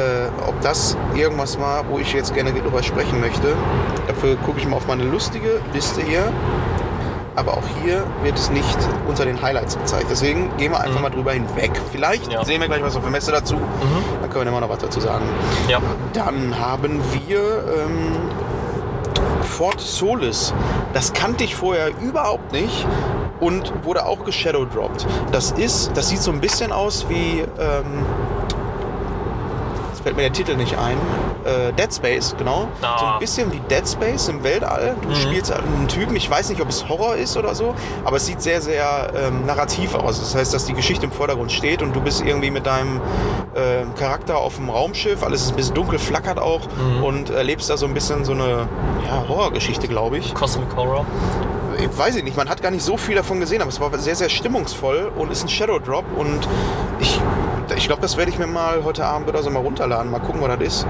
ob das irgendwas war, wo ich jetzt gerne drüber sprechen möchte. Dafür gucke ich mal auf meine lustige Liste hier. Aber auch hier wird es nicht unter den Highlights gezeigt. Deswegen gehen wir einfach mal drüber hinweg. Vielleicht Ja. sehen wir gleich was auf der Messe dazu. Dann können wir immer noch was dazu sagen. Ja. Dann haben wir ähm, Fort Solis. Das kannte ich vorher überhaupt nicht und wurde auch geshadowdropped. Das ist, das sieht so ein bisschen aus wie, ähm, fällt mir der Titel nicht ein, äh, Dead Space, genau. Ah. So ein bisschen wie Dead Space im Weltall. Du spielst halt einen Typen, ich weiß nicht, ob es Horror ist oder so, aber es sieht sehr, sehr ähm, narrativ aus. Das heißt, dass die Geschichte im Vordergrund steht und du bist irgendwie mit deinem äh, Charakter auf dem Raumschiff, alles ist ein bisschen dunkel, flackert auch und erlebst da so ein bisschen so eine ja, Horrorgeschichte, glaube ich. Cosmic Horror. Ich weiß ich nicht, man hat gar nicht so viel davon gesehen, aber es war sehr, sehr stimmungsvoll und ist ein Shadow Drop und ich, ich glaube, das werde ich mir mal heute Abend oder so mal runterladen, mal gucken, was das ist.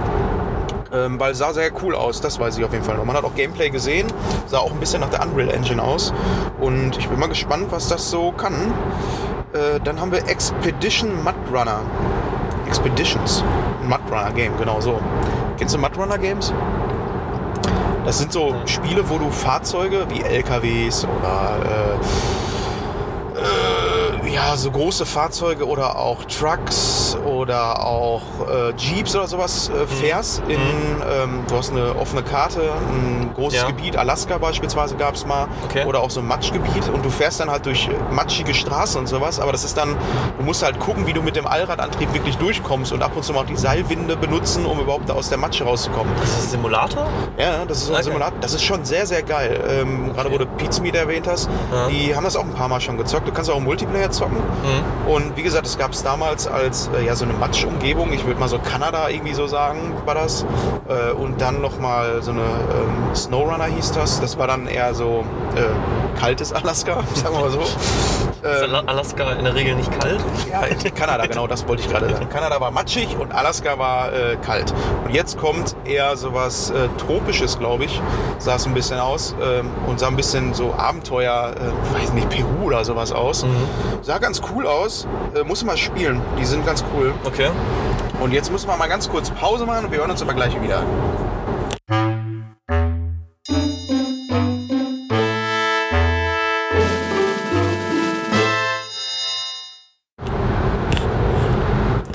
Ähm, weil sah sehr cool aus, das weiß ich auf jeden Fall noch. Man hat auch Gameplay gesehen, sah auch ein bisschen nach der Unreal Engine aus und ich bin mal gespannt, was das so kann. Äh, dann haben wir Expedition Mud Runner. Expeditions. Mud Runner Game, genau so. Kennst du Mud Runner Games? Das sind so Spiele, wo du Fahrzeuge wie LKWs oder äh, ja, so große Fahrzeuge oder auch Trucks oder auch äh, Jeeps oder sowas Mhm. äh, fährst. In, ähm, du hast eine offene Karte, ein großes Ja. Gebiet, Alaska beispielsweise gab es mal, Okay. oder auch so ein Matschgebiet und du fährst dann halt durch matschige Straßen und sowas, aber das ist dann, du musst halt gucken, wie du mit dem Allradantrieb wirklich durchkommst und ab und zu mal auch die Seilwinde benutzen, um überhaupt da aus der Matsche rauszukommen. Das ist ein Simulator? Ja, das ist so ein Okay. Simulator. Das ist schon sehr, sehr geil. Ähm, Gerade wo du Pizmeet erwähnt hast, Ja. die haben das auch ein paar Mal schon gezockt. Du kannst auch Multiplayer zocken. Mhm. Und wie gesagt, es gab es damals als äh, ja, so eine Matschumgebung. Ich würde mal so Kanada irgendwie so sagen, war das. Äh, und dann nochmal so eine ähm, Snowrunner hieß das. Das war dann eher so äh, kaltes [LAUGHS] Alaska, sagen wir mal so. Ist Ähm, Ala- Alaska in der Regel nicht kalt? ja, in Kanada, genau, das wollte ich gerade sagen. Kanada war matschig und Alaska war äh, kalt. Und jetzt kommt eher sowas äh, Tropisches, glaube ich. Sah es ein bisschen aus ähm, und sah ein bisschen so Abenteuer, äh, weiß nicht, Peru oder sowas aus. Sah ganz cool aus. Äh, muss mal spielen. Die sind ganz cool. Okay. Und jetzt müssen wir mal ganz kurz Pause machen und wir hören uns aber gleich wieder.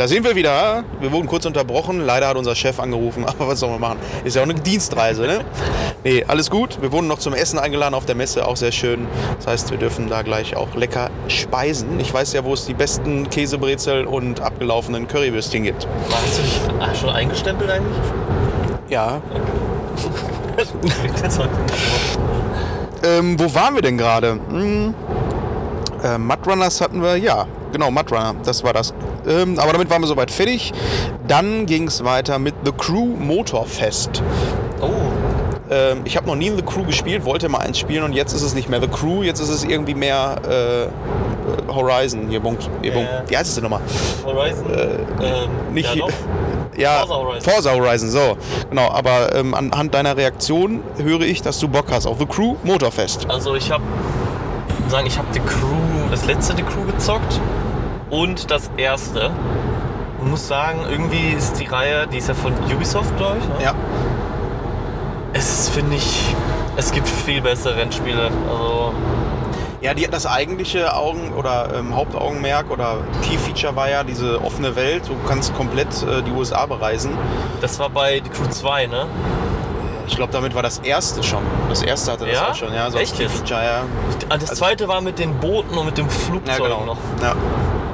Da sind wir wieder. Wir wurden kurz unterbrochen. Leider hat unser Chef angerufen, [LAUGHS] aber was soll man machen? Ist ja auch eine Dienstreise, ne? Nee, alles gut. Wir wurden noch zum Essen eingeladen auf der Messe, auch sehr schön. Das heißt, wir dürfen da gleich auch lecker speisen. Ich weiß ja, wo es die besten Käsebrezel und abgelaufenen Currywürstchen gibt. Hast du dich ah, schon eingestempelt eigentlich? Ja. [LAUGHS] Ähm, wo waren wir denn gerade? Hm, äh, Mudrunners hatten wir, ja, genau, Mudrunner, das war das. Ähm, aber damit waren wir soweit fertig. Dann ging es weiter mit The Crew Motorfest. oh, Ähm, ich habe noch nie in The Crew gespielt, wollte mal eins spielen und jetzt ist es nicht mehr The Crew, jetzt ist es irgendwie mehr äh, Horizon. Hier, Punkt, hier, Punkt. Ja. Wie heißt es denn nochmal? Horizon? ähm, Nicht ja. Ja, Forza Horizon. Forza Horizon, so. Genau, aber ähm, anhand deiner Reaktion höre ich, dass du Bock hast auf The Crew Motorfest. Also ich habe sagen, ich habe die Crew, das letzte die Crew gezockt und das erste. Ich muss sagen, irgendwie ist die Reihe, die ist ja von Ubisoft, glaube ich. Ne? Ja. Es ist, finde ich, es gibt viel bessere Rennspiele. Also Ja, die, das eigentliche Augen- oder ähm, Hauptaugenmerk oder Key-Feature war ja diese offene Welt. Du kannst komplett äh, die USA bereisen. das war bei The Crew 2, ne? Ich glaube, damit war das erste schon. Das erste hatte das Ja? auch schon, ja. So Echt jetzt? Ja. Ah, Das Also- zweite war mit den Booten und mit dem Ja, Flugzeug genau. noch. Ja.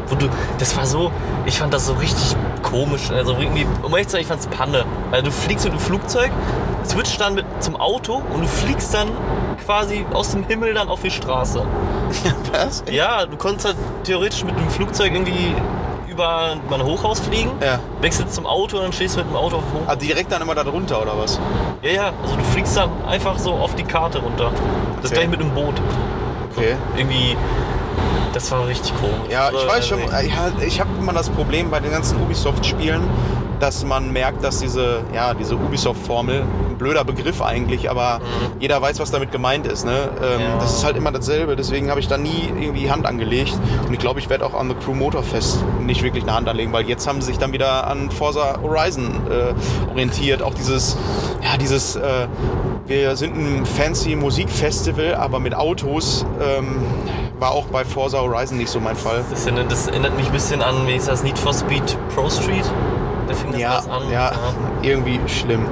Wo du, das war so, ich fand das so richtig komisch. Also irgendwie, um ehrlich zu sein, ich fand's Panne. Weil du fliegst mit dem Flugzeug, switcht dann mit, zum Auto und du fliegst dann quasi aus dem Himmel dann auf die Straße. [LAUGHS] Was? Ja, du konntest halt theoretisch mit dem Flugzeug irgendwie über über ein Hochhaus fliegen, Ja. wechselst zum Auto und dann stehst du mit dem Auto auf dem Hochhaus. Ah, direkt dann immer da drunter, oder was? Ja, ja, also du fliegst dann einfach so auf die Karte runter. Das Okay. gleich mit einem Boot. Okay. Irgendwie, das war richtig komisch. Ja, ich weiß schon, äh, äh, ja, ich habe immer das Problem bei den ganzen Ubisoft-Spielen, dass man merkt, dass diese, ja, diese Ubisoft-Formel, ein blöder Begriff eigentlich, aber jeder weiß, was damit gemeint ist. Ne? Ähm, Mhm. Ja. Das ist halt immer dasselbe, deswegen habe ich da nie irgendwie Hand angelegt. Und ich glaube, ich werde auch an The Crew Motorfest nicht wirklich eine Hand anlegen, weil jetzt haben sie sich dann wieder an Forza Horizon äh, orientiert. Auch dieses, ja, dieses, äh, wir sind ein fancy Musikfestival, aber mit Autos. Ähm, war auch bei Forza Horizon nicht so mein Fall. Das erinnert, das erinnert mich ein bisschen an, wie ist das, Need for Speed Pro Street? Da fing das Ja, an. ja, irgendwie schlimm.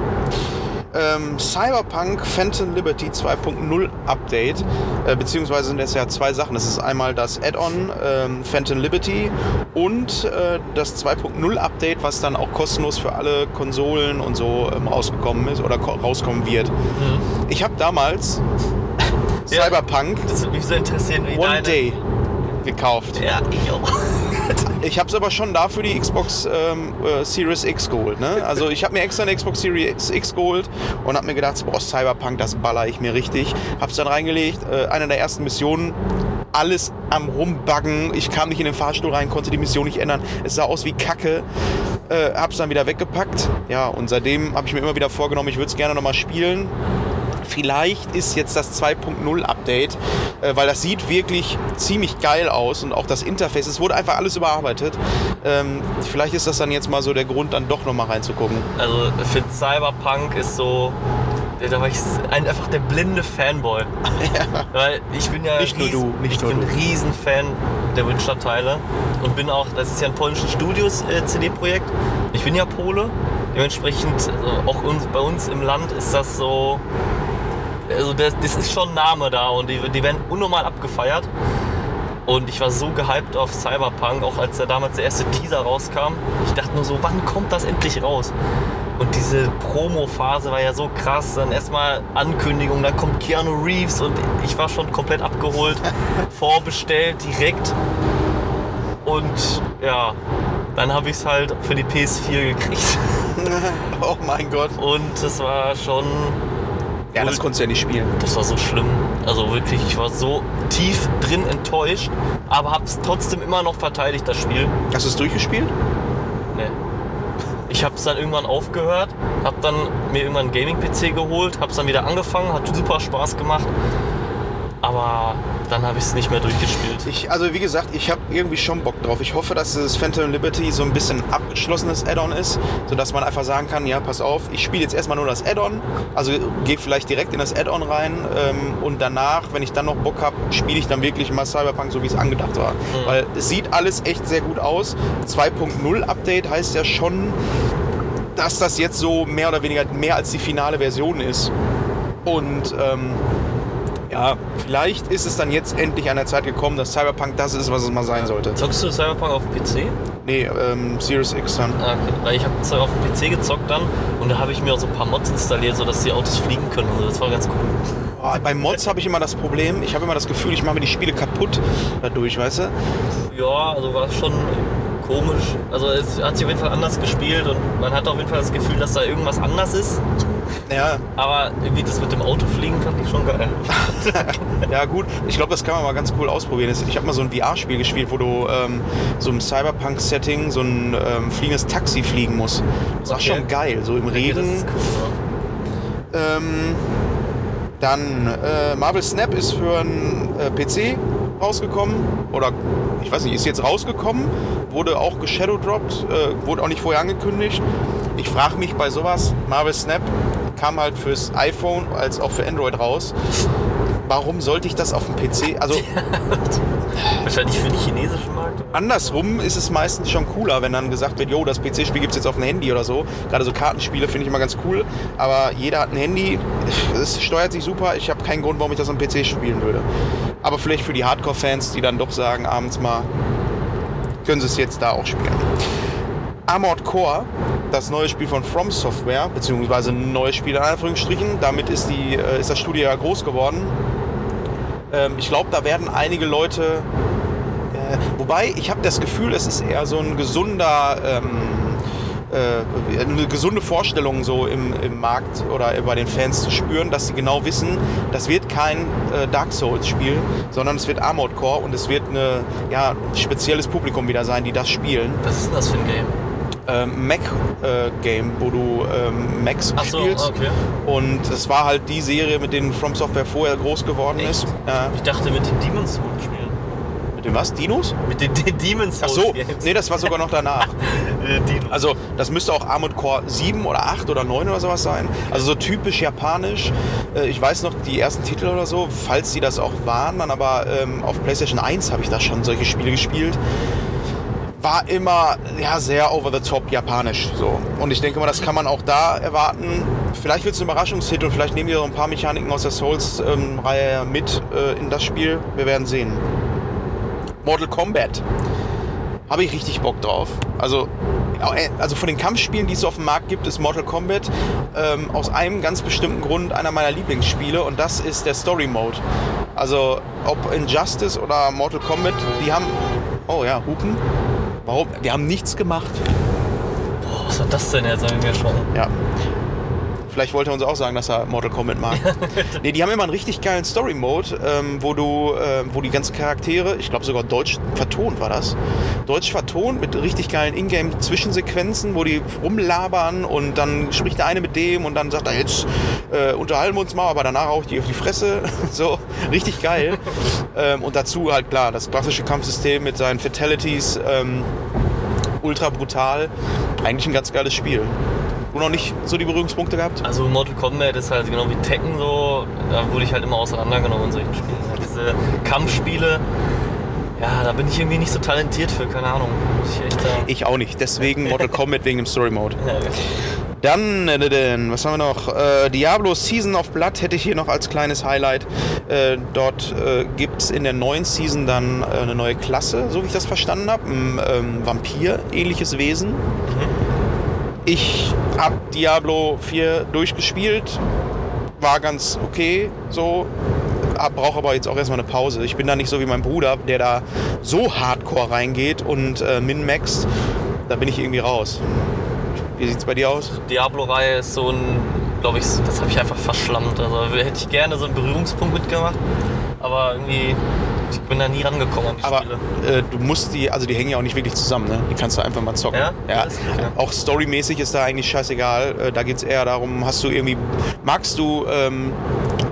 Ähm, Cyberpunk Phantom Liberty 2.0 Update, äh, beziehungsweise sind das ja zwei Sachen. Das ist einmal das Add-on ähm, Phantom Liberty und äh, das 2.0 Update, was dann auch kostenlos für alle Konsolen und so ähm, rausgekommen ist oder ko- rauskommen wird. Mhm. Ich habe damals Ja. Cyberpunk Das würde mich so interessieren, wie One deine... Day gekauft. Ja, ich auch. [LAUGHS] Ich habe es aber schon dafür die Xbox ähm, äh, Series X geholt. Ne? Also ich habe mir extra eine Xbox Series X geholt und habe mir gedacht, boah, Cyberpunk, das baller ich mir richtig. Hab's dann reingelegt, äh, eine der ersten Missionen, alles am rumbuggen. Ich kam nicht in den Fahrstuhl rein, konnte die Mission nicht ändern. Es sah aus wie Kacke. Äh, hab's dann wieder weggepackt. Ja, und seitdem habe ich mir immer wieder vorgenommen, ich würde es gerne nochmal spielen. Vielleicht ist jetzt das 2.0 Update, äh, weil das sieht wirklich ziemlich geil aus und auch das Interface, es wurde einfach alles überarbeitet. Ähm, vielleicht ist das dann jetzt mal so der Grund, dann doch nochmal reinzugucken. Also für Cyberpunk ist so... Da war ich ein, einfach der blinde Fanboy. [LAUGHS] Weil ich bin ja Nicht nur du, nicht ich nur bin du. Riesenfan der Witcher-Teile und bin auch, das ist ja ein polnisches Studios äh, CD-Projekt. Ich bin ja Pole, dementsprechend also auch uns, bei uns im Land ist das so, also das, das ist schon ein Name da und die, die werden unnormal abgefeiert. Und ich war so gehypt auf Cyberpunk, auch als da damals der erste Teaser rauskam. Ich dachte nur so, wann kommt das endlich raus? Und diese Promo-Phase war ja so krass. Dann erstmal Ankündigung, dann kommt Keanu Reeves und ich war schon komplett abgeholt, [LAUGHS] vorbestellt direkt. Und ja, dann habe ich es halt für die PS4 gekriegt. [LAUGHS] oh mein Gott. Und das war schon Ja, das konntest du ja nicht spielen. das war so schlimm. Also wirklich, ich war so tief drin enttäuscht, aber hab's trotzdem immer noch verteidigt, das Spiel. Hast du es durchgespielt? Nee. Ich hab's dann irgendwann aufgehört, hab dann mir irgendwann einen Gaming-PC geholt, hab's dann wieder angefangen, hat super Spaß gemacht. Aber dann habe ich es nicht mehr durchgespielt. Ich, also wie gesagt, ich habe irgendwie schon Bock drauf. Ich hoffe, dass das Phantom Liberty so ein bisschen abgeschlossenes Add-on ist, sodass man einfach sagen kann, ja, pass auf, ich spiele jetzt erstmal nur das Add-on, also gehe vielleicht direkt in das Add-on rein ähm, und danach, wenn ich dann noch Bock habe, spiele ich dann wirklich mal Cyberpunk, so wie es angedacht war. Mhm. Weil es sieht alles echt sehr gut aus. 2.0 Update heißt ja schon, dass das jetzt so mehr oder weniger mehr als die finale Version ist. Und ähm, ja, vielleicht ist es dann jetzt endlich an der Zeit gekommen, dass Cyberpunk das ist, was es mal sein sollte. Zockst du Cyberpunk auf PC? Nee, ähm, Series X dann. Ah, okay. Weil ich habe es auf dem PC gezockt dann und da habe ich mir auch so ein paar Mods installiert, sodass die Autos fliegen können. Also das war ganz cool. Oh, bei Mods habe ich immer das Problem, ich habe immer das Gefühl, ich mache mir die Spiele kaputt dadurch, weißt du? Ja, also war schon komisch. Also es hat sich auf jeden Fall anders gespielt und man hat auf jeden Fall das Gefühl, dass da irgendwas anders ist. Ja. Aber irgendwie das mit dem Autofliegen fand ich schon geil. [LAUGHS] ja gut, ich glaube, das kann man mal ganz cool ausprobieren. Ich habe mal so ein VR-Spiel gespielt, wo du ähm, so im Cyberpunk-Setting so ein ähm, fliegendes Taxi fliegen musst. Das war schon geil, so im Regen. Okay, cool, ähm, dann äh, Marvel Snap ist für einen äh, PC rausgekommen. Oder ich weiß nicht, ist jetzt rausgekommen, wurde auch geshadowdropped, äh, wurde auch nicht vorher angekündigt. Ich frage mich bei sowas, Marvel Snap kam halt fürs iPhone als auch für Android raus. Warum sollte ich das auf dem PC? Also [LAUGHS] wahrscheinlich für den chinesischen Markt. Andersrum ist es meistens schon cooler, wenn dann gesagt wird, jo, das PC-Spiel gibt es jetzt auf dem Handy oder so. Gerade so Kartenspiele finde ich immer ganz cool. Aber jeder hat ein Handy, es steuert sich super. Ich habe keinen Grund, warum ich das am PC spielen würde. Aber vielleicht für die Hardcore-Fans, die dann doch sagen, abends mal, können sie es jetzt da auch spielen. Armored Core, das neue Spiel von From Software, beziehungsweise ein neues Spiel in Anführungsstrichen. Damit ist, die, äh, ist das Studio ja groß geworden. Ähm, ich glaube, da werden einige Leute. Äh, wobei, ich habe das Gefühl, es ist eher so ein gesunder. Ähm, äh, eine gesunde Vorstellung so im, im Markt oder bei den Fans zu spüren, dass sie genau wissen, das wird kein Dark Souls-Spiel, sondern es wird Armored Core und es wird ein ja, spezielles Publikum wieder sein, die das spielen. Was ist das für ein Game? Ähm, Mac-Game, äh, wo du ähm, Macs Ach spielst. So, okay. Und das war halt die Serie, mit denen From Software vorher groß geworden Echt? ist. Ich dachte mit den Demon's Souls spielen. Mit den was? Dinos? Mit den, den Demon's Souls. Ach so, Games. nee, das war sogar noch danach. [LAUGHS] also, das müsste auch Armored Core 7 oder 8 oder 9 oder sowas sein. Also so typisch japanisch. Äh, ich weiß noch die ersten Titel oder so, falls sie das auch waren, dann aber ähm, auf PlayStation 1 habe ich da schon solche Spiele gespielt war immer ja, sehr over the top japanisch. So. Und ich denke mal, das kann man auch da erwarten. Vielleicht wird es ein Überraschungshit und vielleicht nehmen wir so ein paar Mechaniken aus der Souls-Reihe ähm, mit äh, in das Spiel. Wir werden sehen. Mortal Kombat. Habe ich richtig Bock drauf. Also, äh, also von den Kampfspielen, die es auf dem Markt gibt, ist Mortal Kombat ähm, aus einem ganz bestimmten Grund einer meiner Lieblingsspiele und das ist der Story Mode. Also ob Injustice oder Mortal Kombat, die haben. Oh ja, Hupen. Warum? Wir haben nichts gemacht. Boah, was war das denn jetzt? Sagen wir schon. Ja. Vielleicht wollte er uns auch sagen, dass er Mortal Kombat mag. [LAUGHS] nee, die haben immer einen richtig geilen Story-Mode, ähm, wo du, äh, wo die ganzen Charaktere, ich glaube sogar deutsch vertont war das, deutsch vertont mit richtig geilen Ingame-Zwischensequenzen, wo die rumlabern und dann spricht der eine mit dem und dann sagt er, jetzt äh, unterhalten wir uns mal, aber danach auch die auf die Fresse. [LAUGHS] so, richtig geil. [LAUGHS] ähm, und dazu halt klar, das klassische Kampfsystem mit seinen Fatalities, ähm, ultra brutal. Eigentlich ein ganz geiles Spiel. Du noch nicht so die Berührungspunkte gehabt? Also Mortal Kombat ist halt genau wie Tekken so, da wurde ich halt immer auseinandergenommen in solchen Spielen. Diese Kampfspiele, ja, da bin ich irgendwie nicht so talentiert für, keine Ahnung. Ich, echt, äh ich auch nicht, deswegen Mortal [LAUGHS] Kombat wegen dem Story Mode. Ja, okay. Dann, äh, denn, was haben wir noch? Äh, Diablo Season of Blood hätte ich hier noch als kleines Highlight. Äh, dort äh, gibt es in der neuen Season dann äh, eine neue Klasse, so wie ich das verstanden habe. Ein ähm, Vampir-ähnliches Wesen. Mhm. Ich habe Diablo 4 durchgespielt, war ganz okay so, brauche aber jetzt auch erstmal eine Pause. Ich bin da nicht so wie mein Bruder, der da so hardcore reingeht und äh, min-maxt. Da bin ich irgendwie raus. Wie sieht es bei dir aus? Diablo-Reihe ist so ein, glaube ich, das habe ich einfach verschlammt. Also hätte ich gerne so einen Berührungspunkt mitgemacht, aber irgendwie ich bin da nie rangekommen an die Aber Spiele. Äh, du musst die, also die hängen ja auch nicht wirklich zusammen, ne? Die kannst du einfach mal zocken. Ja? ja. Auch storymäßig ist da eigentlich scheißegal. Äh, da geht es eher darum, hast du irgendwie, magst du ähm,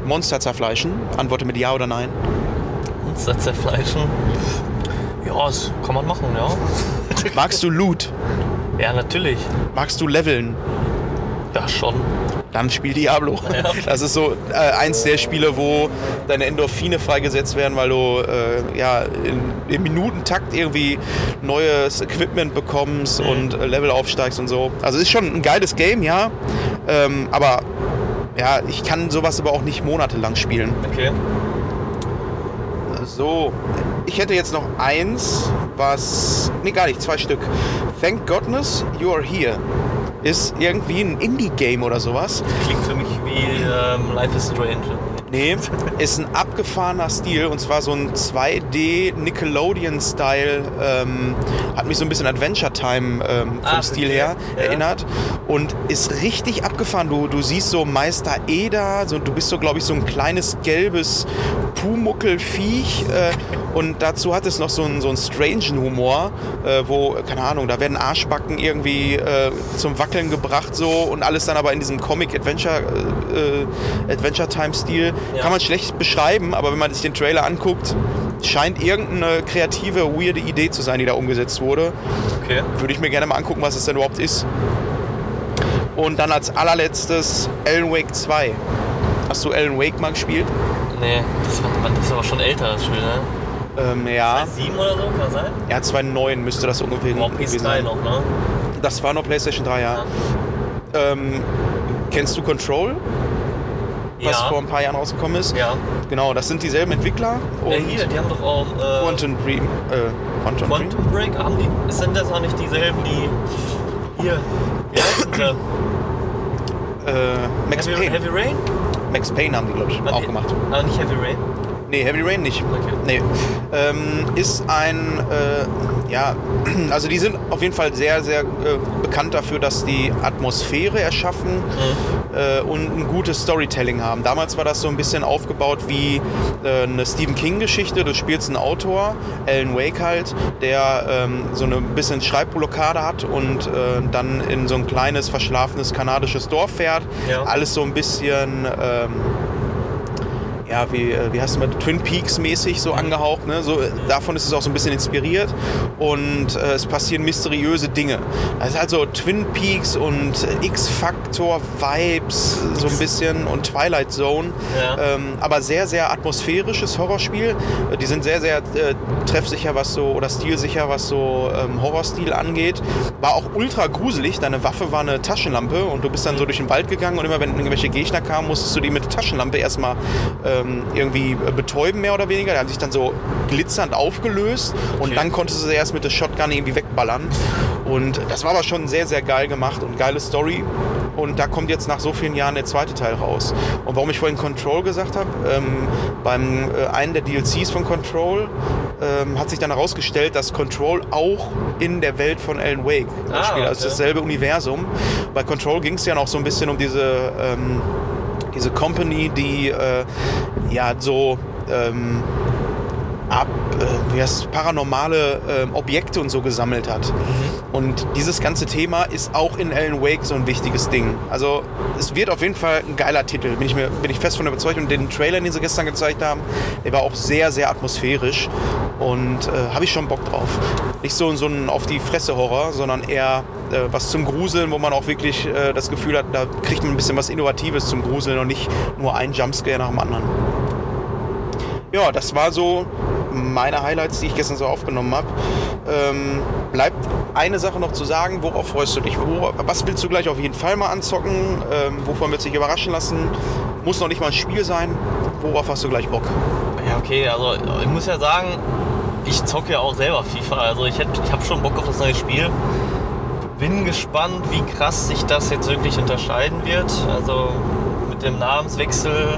Monster zerfleischen? Antworte mit Ja oder Nein. Monster zerfleischen. Ja, das kann man machen, ja. Magst du Loot? Ja, natürlich. Magst du Leveln? Ja, schon. Dann spiel Diablo. [LAUGHS] Ja. Das ist so äh, eins der Spiele, wo deine Endorphine freigesetzt werden, weil du äh, ja, in, im Minutentakt irgendwie neues Equipment bekommst Mhm. und äh, Level aufsteigst und so. Also ist schon ein geiles Game, ja. Ähm, aber ja, ich kann sowas aber auch nicht monatelang spielen. Okay. So, ich hätte jetzt noch eins, was. Nee, gar nicht, zwei Stück. Thank Godness You Are Here. Ist irgendwie ein Indie-Game oder sowas. Klingt für mich wie ähm, Life is Strange. Nee, ist ein abgefahrener Stil und zwar so ein 2D Nickelodeon-Style. Ähm, hat mich so ein bisschen Adventure Time ähm, vom Ah, Stil her Ja. erinnert und ist richtig abgefahren. Du, du siehst so Meister Eda, so, du bist so, glaube ich, so ein kleines gelbes Pumuckelviech äh, und dazu hat es noch so einen, so einen strangen Humor, äh, wo, keine Ahnung, da werden Arschbacken irgendwie äh, zum Wackeln gebracht so und alles dann aber in diesem Comic-Adventure äh, Adventure Time-Stil. Ja. Kann man schlecht beschreiben, aber wenn man sich den Trailer anguckt, scheint irgendeine kreative, weirde Idee zu sein, die da umgesetzt wurde. Okay. Würde ich mir gerne mal angucken, was es denn überhaupt ist. Und dann als allerletztes Alan Wake 2. Hast du Alan Wake mal gespielt? Nee, das, war, das ist aber schon älter, das Spiel, ne? Ähm, ja. 7 oder so, kann sein? Ja, 2.9 müsste das ungefähr Wow, gewesen PS3 sein. noch, ne? Das war noch PlayStation 3, ja. Ähm, kennst du Control? Was Ja. vor ein paar Jahren rausgekommen ist? Ja. Genau, das sind dieselben Entwickler. Und ja, hier, die haben doch auch äh, Quantum Dream. Äh, Quantum? Quantum Break. Haben die, sind das auch nicht dieselben, die hier, wie heißen sie? Äh, Max Heavy, Payne. Heavy Rain? Max Payne haben die, glaube ich, Ah, auch gemacht. Ah, nicht Heavy Rain? Nee, Heavy Rain nicht. Okay. Nee. Ähm, ist ein, äh, ja, [CLEARS THROAT] also die sind auf jeden Fall sehr, sehr äh, bekannt dafür, dass die Atmosphäre erschaffen äh, und ein gutes Storytelling haben. Damals war das so ein bisschen aufgebaut wie äh, eine Stephen King-Geschichte. Du spielst einen Autor, Alan Wake halt, der ähm, so eine bisschen Schreibblockade hat und äh, dann in so ein kleines, verschlafenes kanadisches Dorf fährt. Ja. Alles so ein bisschen... Ähm, ja, wie, äh, wie heißt es mal, Twin Peaks mäßig so angehaucht. Ne? So, äh, davon ist es auch so ein bisschen inspiriert. Und äh, es passieren mysteriöse Dinge. Das ist also Twin Peaks und äh, X-Factor-Vibes so ein bisschen und Twilight Zone. Ja. Ähm, aber sehr, sehr atmosphärisches Horrorspiel. Äh, Die sind sehr, sehr äh, treffsicher, was so, oder stilsicher, was so ähm, Horrorstil angeht. War auch ultra gruselig. Deine Waffe war eine Taschenlampe und du bist dann so durch den Wald gegangen und immer wenn irgendwelche Gegner kamen, musstest du die mit der Taschenlampe erstmal ähm, irgendwie betäuben, mehr oder weniger. Die haben sich dann so glitzernd aufgelöst und Okay. dann konntest du sie erst mit der Shotgun irgendwie wegballern. Und das war aber schon sehr, sehr geil gemacht und geile Story. Und da kommt jetzt nach so vielen Jahren der zweite Teil raus. Und warum ich vorhin Control gesagt habe, ähm, beim äh, einen der DLCs von Control ähm, hat sich dann herausgestellt, dass Control auch in der Welt von Alan Wake Ah, spielt. Also okay. dasselbe Universum. Bei Control ging es ja noch so ein bisschen um diese, ähm, diese Company, die äh, ja so ähm, ab, äh, wie heißt paranormale ähm, Objekte und so gesammelt hat. Und dieses ganze Thema ist auch in Alan Wake so ein wichtiges Ding. Also es wird auf jeden Fall ein geiler Titel, bin ich, mir, bin ich fest von überzeugt. Und den Trailer, den sie gestern gezeigt haben, der war auch sehr, sehr atmosphärisch. Und äh, habe ich schon Bock drauf. Nicht so, so ein auf die Fresse Horror, sondern eher äh, was zum Gruseln, wo man auch wirklich äh, das Gefühl hat, da kriegt man ein bisschen was Innovatives zum Gruseln und nicht nur ein Jumpscare nach dem anderen. Ja, das war so meine Highlights, die ich gestern so aufgenommen habe. Ähm, bleibt eine Sache noch zu sagen, worauf freust du dich? Wo, was willst du gleich auf jeden Fall mal anzocken? Ähm, wovon willst du dich überraschen lassen? Muss noch nicht mal ein Spiel sein. Worauf hast du gleich Bock? Ja, okay, also ich muss ja sagen, ich zocke ja auch selber FIFA. Also ich, ich habe schon Bock auf das neue Spiel. Bin gespannt, wie krass sich das jetzt wirklich unterscheiden wird. Also mit dem Namenswechsel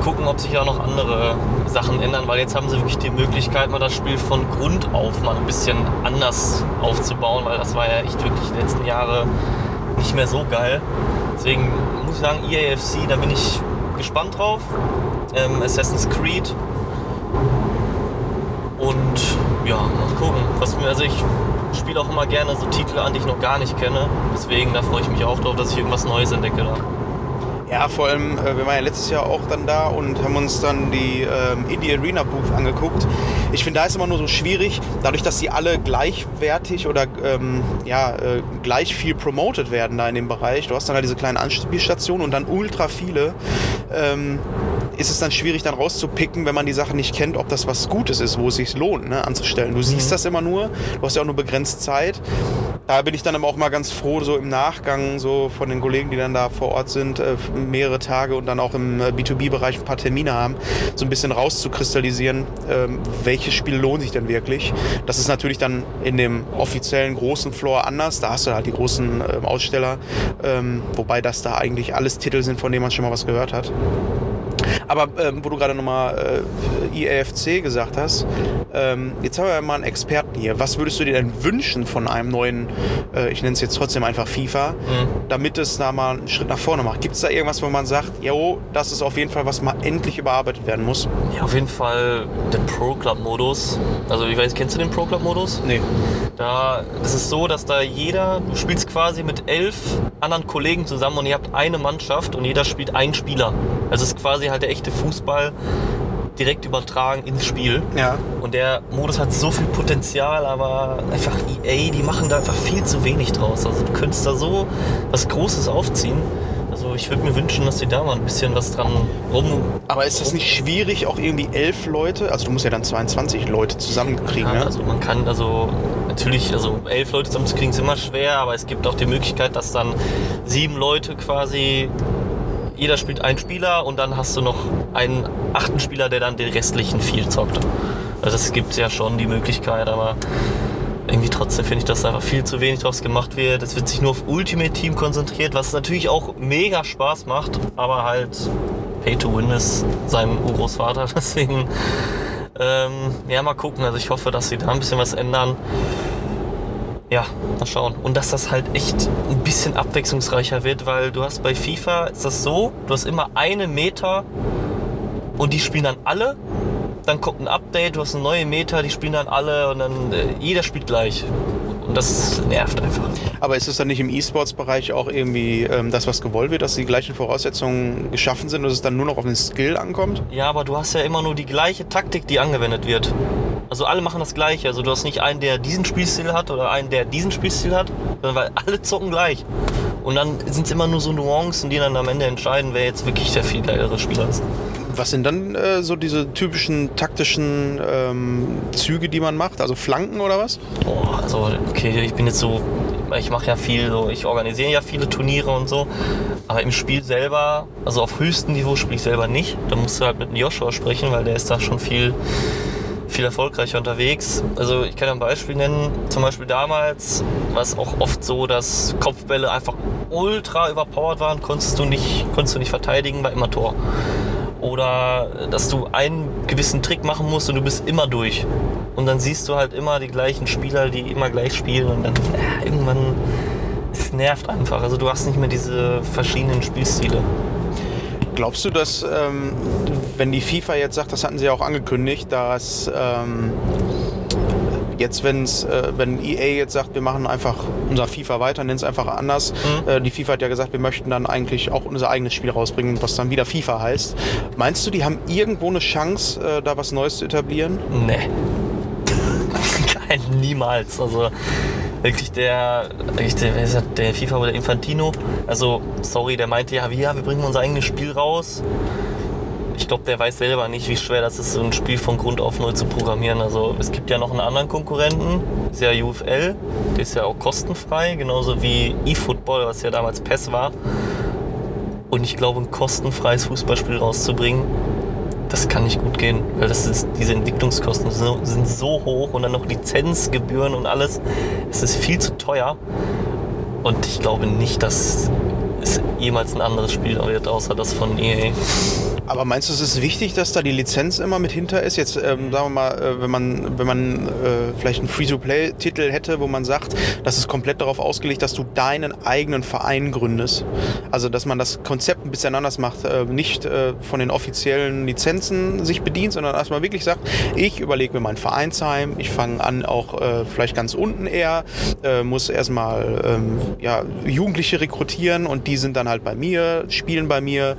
gucken, ob sich auch noch andere Sachen ändern, weil jetzt haben sie wirklich die Möglichkeit, mal das Spiel von Grund auf mal ein bisschen anders aufzubauen, weil das war ja echt wirklich die letzten Jahre nicht mehr so geil. Deswegen muss ich sagen, EAFC, da bin ich gespannt drauf. Ähm, Assassin's Creed. Und ja, mal gucken. Was mir, also ich spiele auch immer gerne so Titel an, die ich noch gar nicht kenne. Deswegen, da freue ich mich auch drauf, dass ich irgendwas Neues entdecke da. Ja, vor allem, äh, wir waren ja letztes Jahr auch dann da und haben uns dann die ähm, Indie Arena Booth angeguckt. Ich finde, da ist immer nur so schwierig, dadurch, dass sie alle gleichwertig oder ähm, ja, äh, gleich viel promoted werden da in dem Bereich. Du hast dann halt diese kleinen Anspielstationen und dann ultra viele. Ähm, ist es dann schwierig, dann rauszupicken, wenn man die Sache nicht kennt, ob das was Gutes ist, wo es sich lohnt, ne, anzustellen. Du siehst das immer nur, du hast ja auch nur begrenzt Zeit. Da bin ich dann aber auch mal ganz froh, so im Nachgang, so von den Kollegen, die dann da vor Ort sind, äh, mehrere Tage und dann auch im äh, B2B-Bereich ein paar Termine haben, so ein bisschen rauszukristallisieren, ähm, welches Spiel lohnt sich denn wirklich. Das ist natürlich dann in dem offiziellen großen Floor anders. Da hast du halt die großen ähm, Aussteller, ähm, wobei das da eigentlich alles Titel sind, von denen man schon mal was gehört hat. Aber ähm, wo du gerade nochmal äh, IAFC gesagt hast, ähm, jetzt haben wir ja mal einen Experten hier. Was würdest du dir denn wünschen von einem neuen, äh, ich nenne es jetzt trotzdem einfach FIFA, damit es da mal einen Schritt nach vorne macht? Gibt es da irgendwas, wo man sagt, jo, das ist auf jeden Fall, was mal endlich überarbeitet werden muss? Ja, auf jeden Fall der Pro Club Modus. Also ich weiß, kennst du den Pro Club Modus? Nee. Da das ist so, dass da jeder, du spielst quasi mit elf anderen Kollegen zusammen und ihr habt eine Mannschaft und jeder spielt einen Spieler. Also es ist quasi halt der echte Fußball direkt übertragen ins Spiel. Ja. Und der Modus hat so viel Potenzial, aber einfach EA, die machen da einfach viel zu wenig draus. Also du könntest da so was Großes aufziehen. Also ich würde mir wünschen, dass die da mal ein bisschen was dran rum. Aber ist das nicht schwierig, auch irgendwie elf Leute, also du musst ja dann 22 Leute zusammenkriegen, Ja, ne? Also man kann also natürlich, also elf Leute zusammenzukriegen ist immer schwer, aber es gibt auch die Möglichkeit, dass dann sieben Leute quasi, jeder spielt einen Spieler und dann hast du noch einen achten Spieler, der dann den restlichen viel zockt. Also das gibt ja schon die Möglichkeit, aber irgendwie trotzdem finde ich, dass da einfach viel zu wenig draus gemacht wird. Es wird sich nur auf Ultimate Team konzentriert, was natürlich auch mega Spaß macht, aber halt Pay to Win ist seinem Urgroßvater. [LAUGHS] Deswegen, ähm, ja, mal gucken. Also ich hoffe, dass sie da ein bisschen was ändern. Ja, mal schauen. Und dass das halt echt ein bisschen abwechslungsreicher wird, weil du hast bei FIFA ist das so, du hast immer eine Meta und die spielen dann alle. Dann kommt ein Update, du hast eine neue Meta, die spielen dann alle und dann äh, jeder spielt gleich. Und das nervt einfach. Aber ist es dann nicht im E-Sports-Bereich auch irgendwie ähm, das, was gewollt wird, dass die gleichen Voraussetzungen geschaffen sind und es dann nur noch auf den Skill ankommt? Ja, aber du hast ja immer nur die gleiche Taktik, die angewendet wird. Also alle machen das gleiche. Also du hast nicht einen, der diesen Spielstil hat oder einen, der diesen Spielstil hat, sondern weil alle zocken gleich. Und dann sind es immer nur so Nuancen, die dann am Ende entscheiden, wer jetzt wirklich der viel geilere Spieler ist. Was sind dann äh, so diese typischen taktischen ähm, Züge, die man macht? Also Flanken oder was? Boah, also okay, ich bin jetzt so, ich mache ja viel, so, ich organisiere ja viele Turniere und so, aber im Spiel selber, also auf höchstem Niveau spiele ich selber nicht. Da musst du halt mit Joshua sprechen, weil der ist da schon viel, viel erfolgreicher unterwegs. Also ich kann ein Beispiel nennen, zum Beispiel damals war es auch oft so, dass Kopfbälle einfach ultra überpowered waren, konntest du nicht, konntest du nicht verteidigen, war immer Tor. Oder dass du einen gewissen Trick machen musst und du bist immer durch. Und dann siehst du halt immer die gleichen Spieler, die immer gleich spielen und dann ja, irgendwann, es nervt einfach. Also du hast nicht mehr diese verschiedenen Spielstile. Glaubst du, dass, ähm, wenn die FIFA jetzt sagt, das hatten sie ja auch angekündigt, dass ähm, jetzt, wenn's, äh, wenn EA jetzt sagt, wir machen einfach unser FIFA weiter, nennen es einfach anders. Äh, die FIFA hat ja gesagt, wir möchten dann eigentlich auch unser eigenes Spiel rausbringen, was dann wieder FIFA heißt. Meinst du, die haben irgendwo eine Chance, äh, da was Neues zu etablieren? Nee. [LAUGHS] Kein, niemals. Also wirklich der, wirklich der, wer ist das, der FIFA oder Infantino. Also, sorry, der meinte ja, wir, wir bringen unser eigenes Spiel raus. Ich glaube, der weiß selber nicht, wie schwer das ist, so ein Spiel von Grund auf neu zu programmieren. Also es gibt ja noch einen anderen Konkurrenten, ist ja UFL, der ist ja auch kostenfrei, genauso wie eFootball, was ja damals PES war. Und ich glaube, ein kostenfreies Fußballspiel rauszubringen, das kann nicht gut gehen, weil das ist, diese Entwicklungskosten so, sind so hoch und dann noch Lizenzgebühren und alles. Es ist viel zu teuer. Und ich glaube nicht, dass es jemals ein anderes Spiel wird, außer das von EA. Aber meinst du, es ist wichtig, dass da die Lizenz immer mit hinter ist? Jetzt ähm, sagen wir mal, äh, wenn man, wenn man äh, vielleicht einen Free-to-Play-Titel hätte, wo man sagt, das ist komplett darauf ausgelegt, dass du deinen eigenen Verein gründest. Also dass man das Konzept ein bisschen anders macht, äh, nicht äh, von den offiziellen Lizenzen sich bedient, sondern dass man wirklich sagt, ich überlege mir mein Vereinsheim, ich fange an auch äh, vielleicht ganz unten eher, äh, muss erstmal ähm, ja, Jugendliche rekrutieren und die sind dann halt bei mir, spielen bei mir,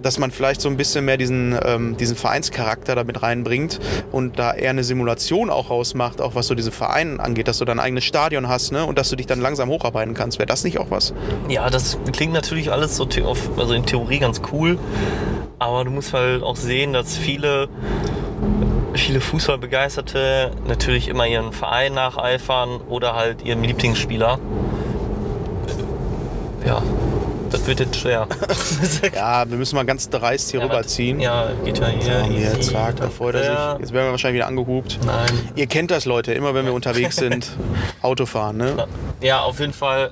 dass man vielleicht so ein bisschen mehr diesen, ähm, diesen Vereinscharakter damit reinbringt und da eher eine Simulation auch rausmacht, auch was so diese Vereine angeht, dass du dein eigenes Stadion hast ne? und dass du dich dann langsam hocharbeiten kannst. Wäre das nicht auch was? Ja, das klingt natürlich alles so auf, also in Theorie ganz cool, aber du musst halt auch sehen, dass viele viele Fußballbegeisterte natürlich immer ihren Verein nacheifern oder halt ihrem Lieblingsspieler. Ja, das wird jetzt schwer. [LAUGHS] Ja, wir müssen mal ganz dreist hier Ja, rüberziehen. Ja, geht ja hier. Hier, easy, zack, da freut er sich. Jetzt werden wir wahrscheinlich wieder angehupt. Nein. Ihr kennt das, Leute, immer wenn wir unterwegs sind, [LAUGHS] Autofahren, ne? Ja, auf jeden Fall.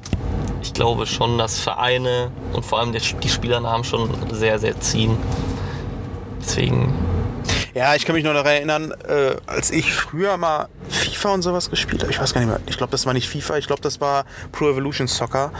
Ich glaube schon, dass Vereine und vor allem die Spielernamen schon sehr, sehr ziehen. Deswegen, Ja, ich kann mich noch daran erinnern, äh, als ich früher mal FIFA und sowas gespielt habe. Ich weiß gar nicht mehr. Ich glaube, das war nicht FIFA. Ich glaube, das war Pro Evolution Soccer.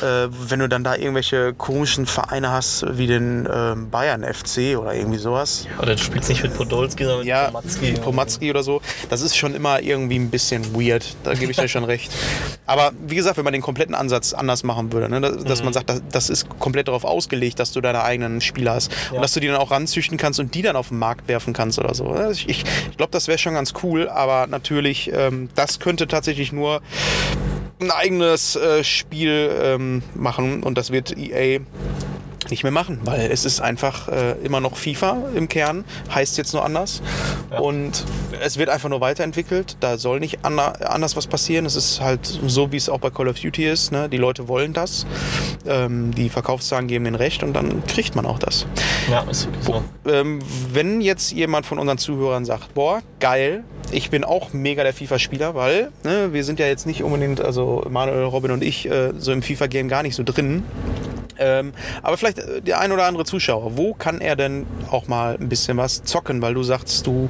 Äh, wenn du dann da irgendwelche komischen Vereine hast, wie den ähm, Bayern FC oder irgendwie sowas. oder du spielst nicht mit Podolski, sondern mit Ja, Pomatzki. Pomatzki oder so. Das ist schon immer irgendwie ein bisschen weird. Da gebe ich dir schon recht. [LAUGHS] Aber wie gesagt, wenn man den kompletten Ansatz anders machen würde, ne, dass, dass man sagt, das, das ist komplett darauf ausgelegt, dass du deine eigenen Spieler hast Ja. und dass du die dann auch ranzüchten kannst und die dann auf den Markt werfen kannst oder so. Ich, ich, ich glaube, das wäre schon ganz cool, aber natürlich, ähm, das könnte tatsächlich nur ein eigenes äh, Spiel ähm, machen und das wird EA nicht mehr machen, weil es ist einfach äh, immer noch FIFA im Kern, heißt jetzt nur anders. Ja. Und es wird einfach nur weiterentwickelt. Da soll nicht anders was passieren. Es ist halt so, wie es auch bei Call of Duty ist. Ne? Die Leute wollen das. Ähm, die Verkaufszahlen geben den Recht und dann kriegt man auch das. Ja, ist wirklich so. Ähm, wenn jetzt jemand von unseren Zuhörern sagt, boah, geil, ich bin auch mega der FIFA-Spieler, weil ne, wir sind ja jetzt nicht unbedingt, also Manuel, Robin und ich, äh, so im FIFA-Game gar nicht so drin. Ähm, aber vielleicht äh, der ein oder andere Zuschauer, wo kann er denn auch mal ein bisschen was zocken? Weil du sagst, du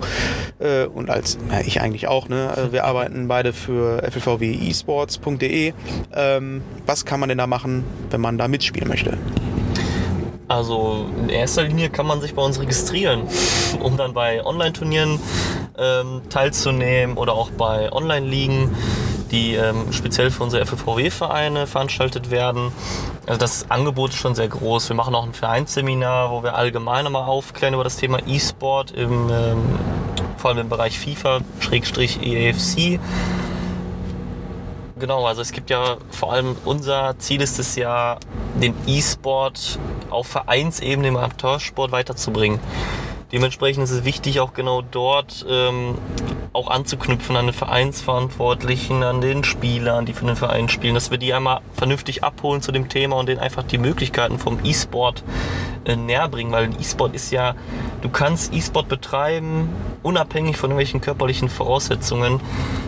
äh, und als ja, ich eigentlich auch, ne? äh, Wir [LAUGHS] arbeiten beide für ffvwesports.de. Ähm, was kann man denn da machen, wenn man da mitspielen möchte? Also in erster Linie kann man sich bei uns registrieren, [LAUGHS] um dann bei Online-Turnieren ähm, teilzunehmen oder auch bei Online-Ligen, die ähm, speziell für unsere FFVW-Vereine veranstaltet werden. Also das Angebot ist schon sehr groß. Wir machen auch ein Vereinsseminar, wo wir allgemein nochmal aufklären über das Thema E-Sport, im, ähm, vor allem im Bereich FIFA-EAFC. Genau, also es gibt ja vor allem unser Ziel ist es ja, den E-Sport auf Vereinsebene im Amateursport weiterzubringen. Dementsprechend ist es wichtig, auch genau dort ähm, auch anzuknüpfen an den Vereinsverantwortlichen, an den Spielern, die für den Verein spielen, dass wir die einmal vernünftig abholen zu dem Thema und denen einfach die Möglichkeiten vom E-Sport äh, näher bringen, weil E-Sport ist ja, du kannst E-Sport betreiben, unabhängig von irgendwelchen körperlichen Voraussetzungen.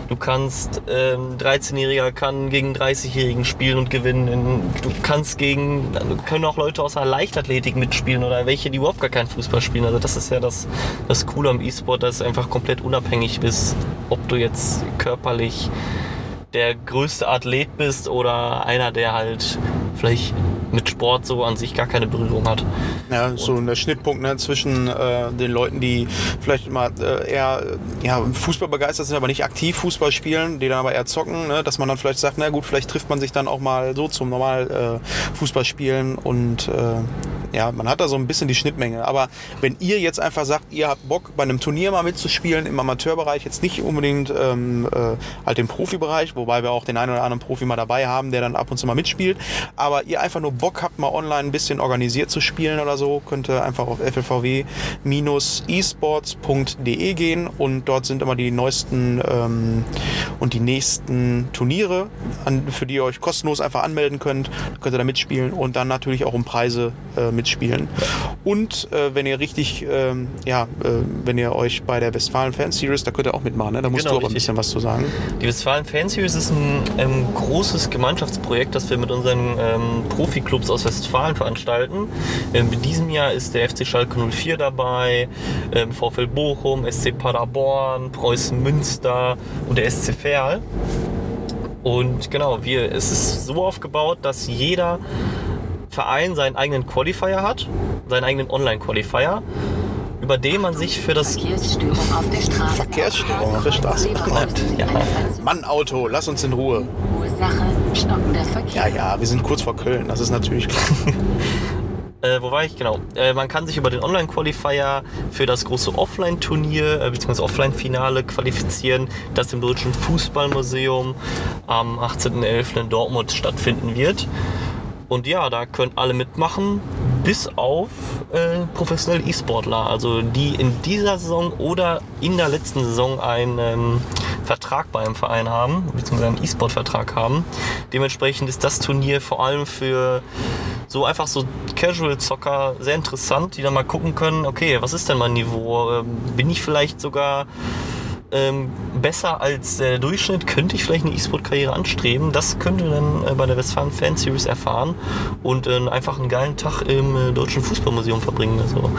Du kannst, ähm, 13-Jähriger kann gegen 30-Jährigen spielen und gewinnen. Du kannst gegen, können auch Leute aus der Leichtathletik mitspielen oder welche, die überhaupt gar keinen Fußball spielen. Also das ist ja das, das Coole am E-Sport, dass es einfach komplett unabhängig bist, ob du jetzt körperlich der größte Athlet bist oder einer, der halt vielleicht mit Sport so an sich gar keine Berührung hat. Ja, so der Schnittpunkt ne, zwischen äh, den Leuten, die vielleicht immer äh, eher ja, Fußball begeistert sind, aber nicht aktiv Fußball spielen, die dann aber eher zocken, ne, dass man dann vielleicht sagt, na gut, vielleicht trifft man sich dann auch mal so zum normal äh, Fußball spielen und äh, ja, man hat da so ein bisschen die Schnittmenge. Aber wenn ihr jetzt einfach sagt, ihr habt Bock, bei einem Turnier mal mitzuspielen, im Amateurbereich, jetzt nicht unbedingt ähm, äh, halt im Profibereich, wobei wir auch den einen oder anderen Profi mal dabei haben, der dann ab und zu mal mitspielt, aber ihr einfach nur Bock habt, mal online ein bisschen organisiert zu spielen oder so, könnt ihr einfach auf ffvw-esports.de gehen und dort sind immer die neuesten ähm, und die nächsten Turniere, an, für die ihr euch kostenlos einfach anmelden könnt. Da könnt ihr da mitspielen und dann natürlich auch um Preise äh, mitspielen. Und äh, wenn ihr richtig, ähm, ja, äh, wenn ihr euch bei der Westfalen Fan Series, da könnt ihr auch mitmachen, ne? da musst Genau, du aber ein bisschen was zu sagen. Die Westfalen Fan Series ist ein ähm, großes Gemeinschaftsprojekt, das wir mit unseren ähm, Profiklubs aus Westfalen veranstalten. Ähm, in diesem Jahr ist der FC Schalke 04 dabei, ähm, VfL Bochum, SC Paderborn, Preußen Münster und der SC Verl. Und genau, wir, es ist so aufgebaut, dass jeder Verein seinen eigenen Qualifier hat, seinen eigenen Online-Qualifier, über den man sich für das Verkehrsstörung auf der Straße. Verkehrsstörung auf der Straße. ja, Mann, Auto, lass uns in Ruhe. Uhr Ursache stockender Verkehr. Ja, ja, wir sind kurz vor Köln, das ist natürlich klar. [LAUGHS] Äh, wo war ich? Genau. Äh, man kann sich über den Online-Qualifier für das große Offline-Turnier äh, bzw. Offline-Finale qualifizieren, das im Deutschen Fußballmuseum am 18.11. in Dortmund stattfinden wird. Und ja, da können alle mitmachen, bis auf äh, professionelle E-Sportler, also die in dieser Saison oder in der letzten Saison einen ähm, Vertrag bei einem Verein haben, beziehungsweise einen E-Sport-Vertrag haben. Dementsprechend ist das Turnier vor allem für so einfach so Casual-Zocker sehr interessant, die dann mal gucken können, okay, was ist denn mein Niveau? Ähm, bin ich vielleicht sogar ähm, besser als der Durchschnitt? Könnte ich vielleicht eine E-Sport-Karriere anstreben? Das könnt ihr dann äh, bei der Westfalen Fan Series erfahren und äh, einfach einen geilen Tag im äh, Deutschen Fußballmuseum verbringen. Also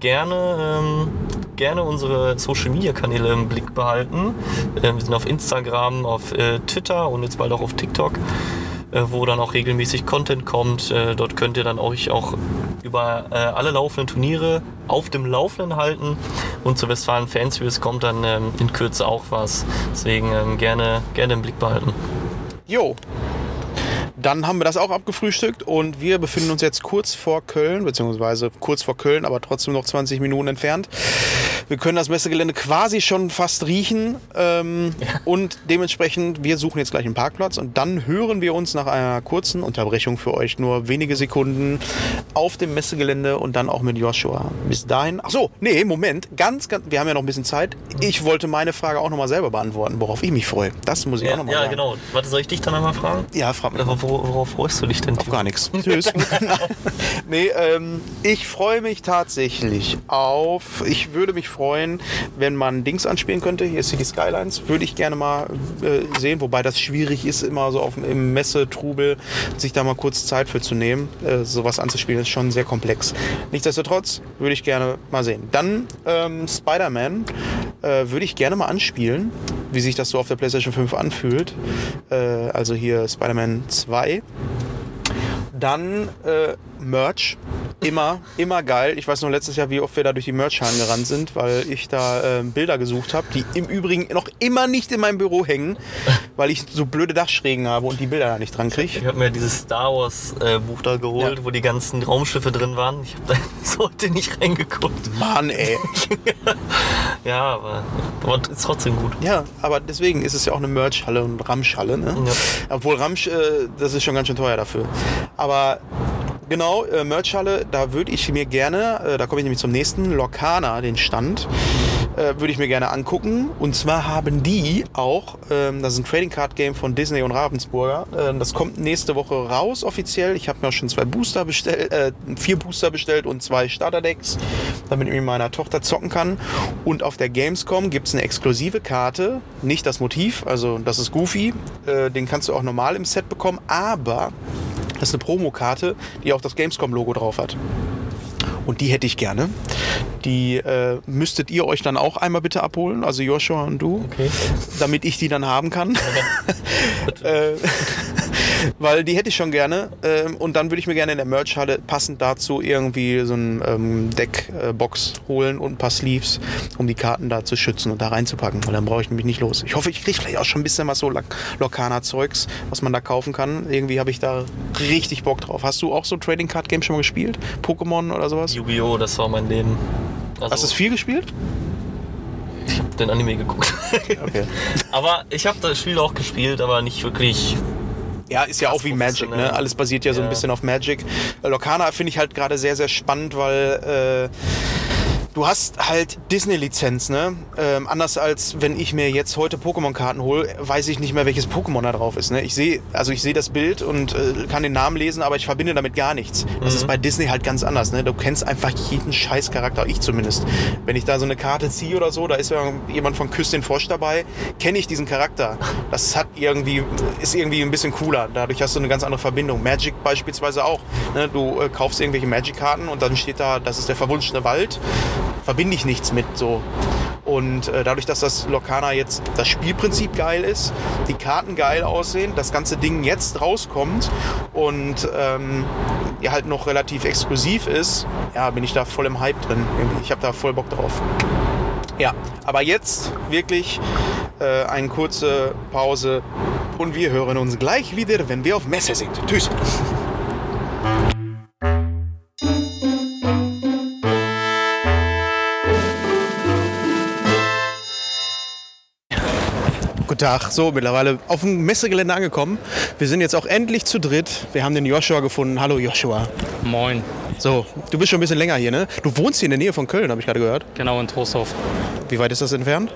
gerne, ähm, gerne unsere Social-Media-Kanäle im Blick behalten. Äh, wir sind auf Instagram, auf äh, Twitter und jetzt bald auch auf TikTok wo dann auch regelmäßig Content kommt. Äh, dort könnt ihr dann euch auch über äh, alle laufenden Turniere auf dem Laufenden halten. Und zur Westfalen Fan Series kommt dann ähm, in Kürze auch was. Deswegen ähm, gerne, gerne im Blick behalten. Jo. Dann haben wir das auch abgefrühstückt und wir befinden uns jetzt kurz vor Köln, beziehungsweise kurz vor Köln, aber trotzdem noch 20 Minuten entfernt. Wir können das Messegelände quasi schon fast riechen ähm, und dementsprechend, wir suchen jetzt gleich einen Parkplatz und dann hören wir uns nach einer kurzen Unterbrechung für euch nur wenige Sekunden auf dem Messegelände und dann auch mit Joshua. Bis dahin, ach so, nee, Moment, ganz, ganz, wir haben ja noch ein bisschen Zeit. Ich wollte meine Frage auch nochmal selber beantworten, worauf ich mich freue. Das muss ich auch Ja, nochmal ja sagen. genau. Warte, soll ich dich dann einmal fragen? Ja, frag mich. Wor worauf freust du dich denn? Auf gar nichts. [LAUGHS] Tschüss. [LAUGHS] nee, ähm, ich freue mich tatsächlich auf. Ich würde mich freuen, wenn man Dings anspielen könnte. Hier City Skylines. Würde ich gerne mal äh, sehen, wobei das schwierig ist, immer so auf, im Messetrubel sich da mal kurz Zeit für zu nehmen. Äh, sowas anzuspielen ist schon sehr komplex. Nichtsdestotrotz würde ich gerne mal sehen. Dann ähm, Spider-Man äh, würde ich gerne mal anspielen, wie sich das so auf der PlayStation 5 anfühlt. Äh, also hier Spider-Man 2. Dann äh, Merch. Immer, immer geil. Ich weiß noch letztes Jahr, wie oft wir da durch die Merch-Hallen gerannt sind, weil ich da äh, Bilder gesucht habe, die im Übrigen noch immer nicht in meinem Büro hängen, weil ich so blöde Dachschrägen habe und die Bilder da nicht dran kriege. Ich habe mir dieses Star Wars äh, Buch da geholt, Ja. wo die ganzen Raumschiffe drin waren. Ich habe da [LAUGHS] bis heute nicht reingeguckt. Mann, ey. [LAUGHS] Ja, aber, aber ist trotzdem gut. Ja, aber deswegen ist es ja auch eine Merch-Halle und Ramsch-Halle. Ne? Ja. Obwohl Ramsch, äh, das ist schon ganz schön teuer dafür. Aber genau, äh, Merch-Halle, da würde ich mir gerne, äh, da komme ich nämlich zum nächsten, Lorcana, den Stand, äh, würde ich mir gerne angucken. Und zwar haben die auch, ähm, das ist ein Trading Card Game von Disney und Ravensburger. Äh, das kommt nächste Woche raus offiziell. Ich habe mir auch schon zwei Booster bestellt, äh, vier Booster bestellt und zwei Starterdecks, damit ich mit meiner Tochter zocken kann. Und auf der Gamescom gibt es eine exklusive Karte, nicht das Motiv, also das ist Goofy. Äh, den kannst du auch normal im Set bekommen, aber das ist eine Promokarte, die auch das Gamescom-Logo drauf hat. Und die hätte ich gerne. Die äh, müsstet ihr euch dann auch einmal bitte abholen, also Joshua und du, Okay. damit ich die dann haben kann. [LAUGHS] äh, [LAUGHS] weil die hätte ich schon gerne. Ähm, und dann würde ich mir gerne in der Merchhalle passend dazu irgendwie so ein ähm, Deckbox holen und ein paar Sleeves, um die Karten da zu schützen und da reinzupacken. Weil dann brauche ich nämlich nicht los. Ich hoffe, ich kriege vielleicht auch schon ein bisschen was so Lokana-Zeugs, was man da kaufen kann. Irgendwie habe ich da richtig Bock drauf. Hast du auch so Trading Card Games schon mal gespielt? Pokémon oder sowas? Yu-Gi-Oh! Das war mein Leben. Also, Hast du es viel gespielt? Ich habe den Anime geguckt. [LAUGHS] Okay. aber ich habe das Spiel auch gespielt, aber nicht wirklich. Ja, ist ja auch wie Magic, ne? Alles basiert ja so ein Ja. bisschen auf Magic. Locana finde ich halt gerade sehr, sehr spannend, weil äh, du hast halt Disney-Lizenz, ne? Ähm, anders als wenn ich mir jetzt heute Pokémon-Karten hole, weiß ich nicht mehr, welches Pokémon da drauf ist. Ne? Ich sehe, also ich sehe das Bild und äh, kann den Namen lesen, aber ich verbinde damit gar nichts. Das ist bei Disney halt ganz anders. Ne? Du kennst einfach jeden Scheiß-Charakter, ich zumindest. Wenn ich da so eine Karte ziehe oder so, da ist ja jemand von Küss den Frosch dabei, kenne ich diesen Charakter. Das hat irgendwie, ist irgendwie ein bisschen cooler. Dadurch hast du eine ganz andere Verbindung. Magic beispielsweise auch. Ne? Du äh, kaufst irgendwelche Magic-Karten und dann steht da, das ist der verwunschene Wald. Verbinde ich nichts mit so. Und äh, dadurch, dass das Locana jetzt das Spielprinzip geil ist, die Karten geil aussehen, das ganze Ding jetzt rauskommt und ähm, ja halt noch relativ exklusiv ist, ja, bin ich da voll im Hype drin. Ich habe da voll Bock drauf. Ja, aber jetzt wirklich äh, eine kurze Pause und wir hören uns gleich wieder, wenn wir auf Messe sind. Tschüss. Guten Tag. So, mittlerweile auf dem Messegelände angekommen. Wir sind jetzt auch endlich zu dritt. Wir haben den Joshua gefunden. Hallo Joshua. Moin. So, du bist schon ein bisschen länger hier, ne? Du wohnst hier in der Nähe von Köln, habe ich gerade gehört. Genau, in Trosthof. Wie weit ist das entfernt?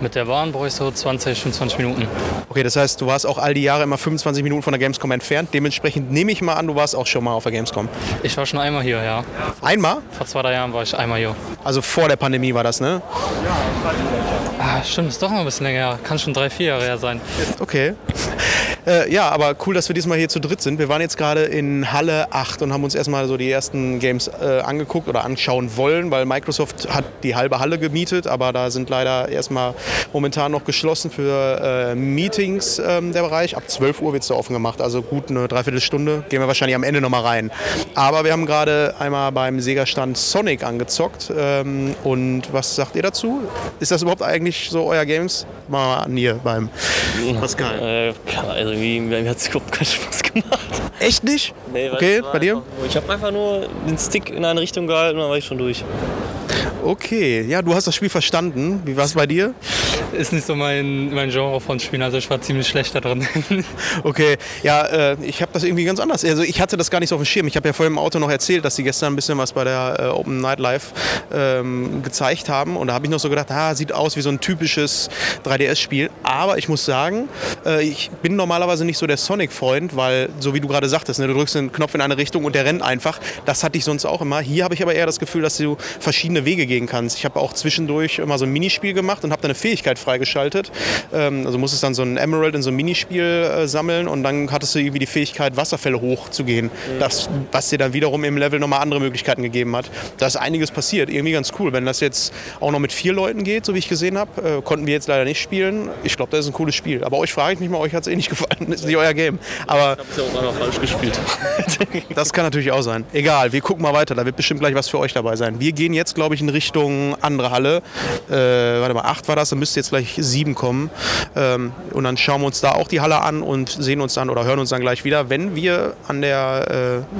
Mit der Bahn bräuchst du 20, 25 Minuten. Okay, das heißt, du warst auch all die Jahre immer 25 Minuten von der Gamescom entfernt. Dementsprechend nehme ich mal an, du warst auch schon mal auf der Gamescom. Ich war schon einmal hier, ja. Einmal? Vor zwei, drei Jahren war ich einmal hier. Also vor der Pandemie war das, ne? Ah, stimmt, ist doch noch ein bisschen länger. Kann schon drei, vier Jahre her sein. Okay. Äh, ja, aber cool, dass wir diesmal hier zu dritt sind. Wir waren jetzt gerade in Halle 8 und haben uns erstmal so die ersten Games äh, angeguckt oder anschauen wollen, weil Microsoft hat die halbe Halle gemietet, aber da sind leider erstmal momentan noch geschlossen für äh, Meetings ähm, der Bereich. Ab 12 Uhr wird es da offen gemacht, also gut eine Dreiviertelstunde. Gehen wir wahrscheinlich am Ende nochmal rein. Aber wir haben gerade einmal beim Sega-Stand Sonic angezockt. Ähm, und was sagt ihr dazu? Ist das überhaupt eigentlich so euer Games? Mal an hier beim Pascal. Äh, also irgendwie, mir hat es [LAUGHS] überhaupt keinen Spaß gemacht. Echt nicht? Nee, Okay, bei dir? einfach Ich habe einfach nur den Stick in eine Richtung gehalten und dann war ich schon durch. Okay, ja, du hast das Spiel verstanden. Wie war es bei dir? Ist nicht so mein, mein Genre von Spielen, also ich war ziemlich schlecht da drin. [LAUGHS] Okay, ja, äh, ich habe das irgendwie ganz anders. Also ich hatte das gar nicht so auf dem Schirm. Ich habe ja vorhin im Auto noch erzählt, dass sie gestern ein bisschen was bei der äh, Open Night Live ähm, gezeigt haben. Und da habe ich noch so gedacht, ah, sieht aus wie so ein typisches 3DS-Spiel. Aber ich muss sagen, äh, ich bin normalerweise nicht so der Sonic-Freund, weil, so wie du gerade sagtest, ne, du drückst den Knopf in eine Richtung und der rennt einfach. Das hatte ich sonst auch immer. Hier habe ich aber eher das Gefühl, dass du verschiedene Wege gehen kannst. Ich habe auch zwischendurch immer so ein Minispiel gemacht und habe dann eine Fähigkeit freigeschaltet. Ähm, also musstest dann so ein Emerald in so einem Minispiel äh, sammeln und dann hattest du irgendwie die Fähigkeit, Wasserfälle hochzugehen. Das, was dir dann wiederum im Level nochmal andere Möglichkeiten gegeben hat. Da ist einiges passiert. Irgendwie ganz cool. Wenn das jetzt auch noch mit vier Leuten geht, so wie ich gesehen habe, äh, konnten wir jetzt leider nicht spielen. Ich glaube, das ist ein cooles Spiel. Aber euch frage ich mich mal, euch hat es eh nicht [LAUGHS] gefallen. ist nicht euer Game. Aber Ich habe ja auch einmal falsch gespielt. [LAUGHS] das kann natürlich auch sein. Egal, wir gucken mal weiter. Da wird bestimmt gleich was für euch dabei sein. Wir gehen jetzt, glaube ich, in Richtung andere Halle. Äh, warte mal, acht war das, dann müsste jetzt gleich sieben kommen. Ähm, und dann schauen wir uns da auch die Halle an und sehen uns dann oder hören uns dann gleich wieder, wenn wir an der, äh,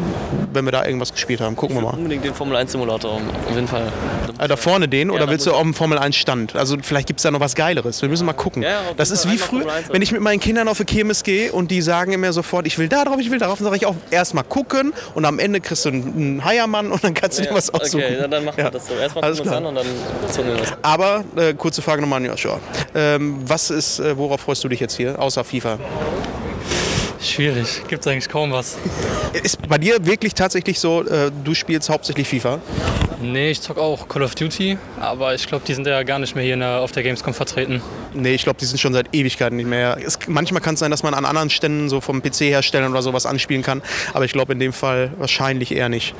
wenn wir da irgendwas gespielt haben. Gucken wir mal. Unbedingt den Formel 1 Simulator, auf jeden Fall. Äh, da vorne den oder da willst du auf dem Formel 1 Stand? Also vielleicht gibt es da noch was Geileres. Wir müssen mal gucken. Ja, das ist wie früher, Formel 1 wenn ich mit meinen Kindern auf die Kirmes gehe und die sagen immer sofort, ich will da drauf, ich will darauf, dann sage ich auch erstmal gucken und am Ende kriegst du einen Heiermann und dann kannst du dir was aussuchen. Okay, dann, machen Ja. wir das so. Erstmal gucken uns klar. an und dann zogen wir was. Aber äh, kurze Frage nochmal an Joshua. Ähm, was ist, äh, worauf freust du dich jetzt hier, außer FIFA? Schwierig, gibt's eigentlich kaum was. Ist bei dir wirklich tatsächlich so, äh, du spielst hauptsächlich FIFA? Nee, ich zock auch Call of Duty, aber ich glaube, die sind ja gar nicht mehr hier der, auf der Gamescom vertreten. Nee, ich glaube, die sind schon seit Ewigkeiten nicht mehr. Es, manchmal kann es sein, dass man an anderen Ständen so vom PC-Herstellern oder sowas anspielen kann, aber ich glaube in dem Fall wahrscheinlich eher nicht.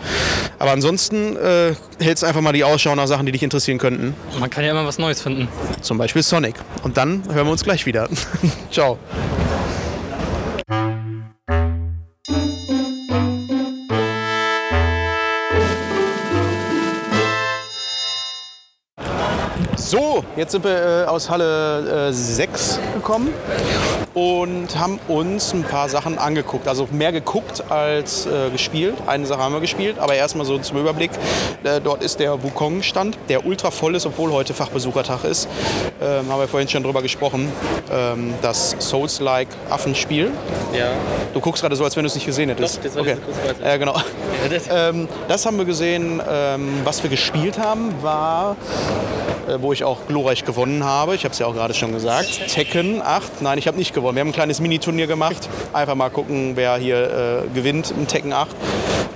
Aber ansonsten äh, hältst einfach mal die Ausschau nach Sachen, die dich interessieren könnten. Man kann ja immer was Neues finden. Zum Beispiel Sonic. Und dann hören wir uns gleich wieder. [LAUGHS] Ciao. So, jetzt sind wir äh, aus Halle äh, 6 gekommen und haben uns ein paar Sachen angeguckt. Also mehr geguckt als äh, gespielt. Eine Sache haben wir gespielt, aber erstmal so zum Überblick. Äh, dort ist der Wukong-Stand, der ultra voll ist, obwohl heute Fachbesuchertag ist. Ähm, haben wir vorhin schon drüber gesprochen. Ähm, das Souls-like Affenspiel. Ja. Du guckst gerade so, als wenn du es nicht gesehen hättest. Doch, das war okay. Ja, genau. [LAUGHS] Ähm, das haben wir gesehen. Ähm, was wir gespielt haben, war, äh, wo ich auch glorreich gewonnen habe. Ich habe es ja auch gerade schon gesagt. Tekken 8. Nein, ich habe nicht gewonnen. Wir haben ein kleines Mini-Turnier gemacht. Einfach mal gucken, wer hier äh, gewinnt im Tekken 8.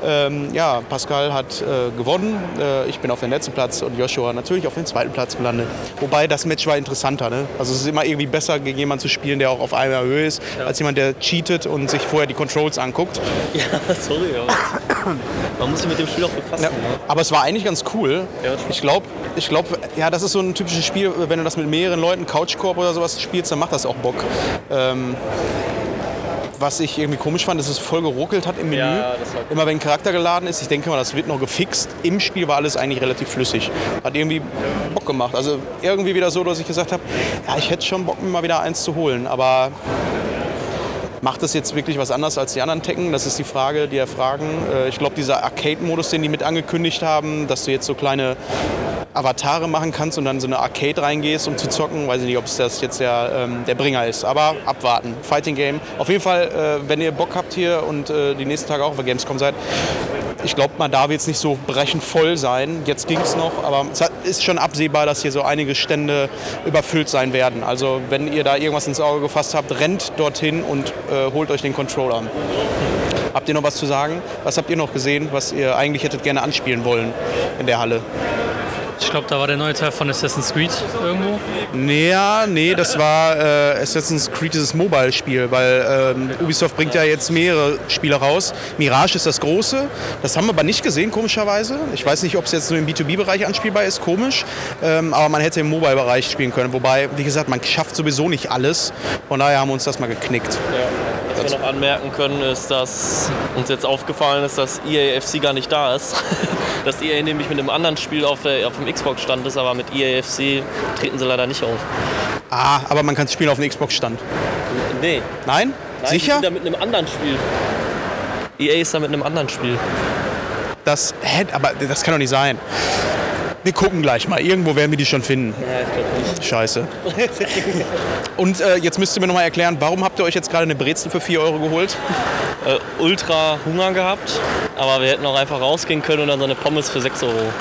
Ähm, ja, Pascal hat äh, gewonnen. Äh, ich bin auf dem letzten Platz und Joshua natürlich auf dem zweiten Platz gelandet. Wobei das Match war interessanter. Ne? Also es ist immer irgendwie besser, gegen jemanden zu spielen, der auch auf einer Höhe ist, als jemand, der cheatet und sich vorher die Controls anguckt. Ja, [LAUGHS] sorry, aber man muss sich mit dem Spiel auch befassen. Ja, Ne? aber es war eigentlich ganz cool. Ja, Ich glaube, ich glaub, ja, das ist so ein typisches Spiel, wenn du das mit mehreren Leuten, Couchkorb oder sowas spielst, dann macht das auch Bock. Ähm, was ich irgendwie komisch fand, ist, dass es voll geruckelt hat im Menü. Ja, Immer wenn ein Charakter geladen ist, ich denke mal, das wird noch gefixt. Im Spiel war alles eigentlich relativ flüssig. Hat irgendwie Bock gemacht. Also irgendwie wieder so, dass ich gesagt habe, ja, ich hätte schon Bock, mir mal wieder eins zu holen. Aber Macht das jetzt wirklich was anderes als die anderen Tekken? Das ist die Frage, die erfragen. Äh, ich glaube, dieser Arcade-Modus, den die mit angekündigt haben, dass du jetzt so kleine Avatare machen kannst und dann so eine Arcade reingehst, um zu zocken. Weiß ich nicht, ob es das jetzt der, ähm, der Bringer ist. Aber abwarten. Fighting Game. Auf jeden Fall, äh, wenn ihr Bock habt hier und äh, die nächsten Tage auch bei Gamescom seid, ich glaube mal, da wird es nicht so brechend voll sein. Jetzt ging es noch, aber es ist schon absehbar, dass hier so einige Stände überfüllt sein werden. Also wenn ihr da irgendwas ins Auge gefasst habt, rennt dorthin und äh, holt euch den Controller. Habt ihr noch was zu sagen? Was habt ihr noch gesehen, was ihr eigentlich hättet gerne anspielen wollen in der Halle? Ich glaube, da war der neue Teil von Assassin's Creed irgendwo. Naja, nee, das war äh, Assassin's Creed, dieses Mobile-Spiel, weil ähm, Ubisoft bringt ja jetzt mehrere Spiele raus. Mirage ist das große, das haben wir aber nicht gesehen, komischerweise. Ich weiß nicht, ob es jetzt nur im B2B-Bereich anspielbar ist, komisch, ähm, aber man hätte im Mobile-Bereich spielen können. Wobei, wie gesagt, man schafft sowieso nicht alles, von daher haben wir uns das mal geknickt. Ja. Was wir noch anmerken können, ist, dass uns jetzt aufgefallen ist, dass EAFC gar nicht da ist. [LAUGHS] dass EA nämlich mit einem anderen Spiel auf, der, auf dem Xbox-Stand ist, aber mit EAFC treten sie leider nicht auf. Ah, aber man kann es spielen auf dem Xbox-Stand. Nee. Nein? Nein, Sicher? Die sind da mit einem anderen Spiel. EA ist da mit einem anderen Spiel. Das hätte, aber das kann doch nicht sein. Wir gucken gleich mal. Irgendwo werden wir die schon finden. Ja, ich glaube nicht. Scheiße. [LAUGHS] Und äh, jetzt müsst ihr mir noch mal erklären, warum habt ihr euch jetzt gerade eine Brezel für 4 Euro geholt? Äh, ultra Hunger gehabt, aber wir hätten auch einfach rausgehen können und dann so eine Pommes für 6 Euro.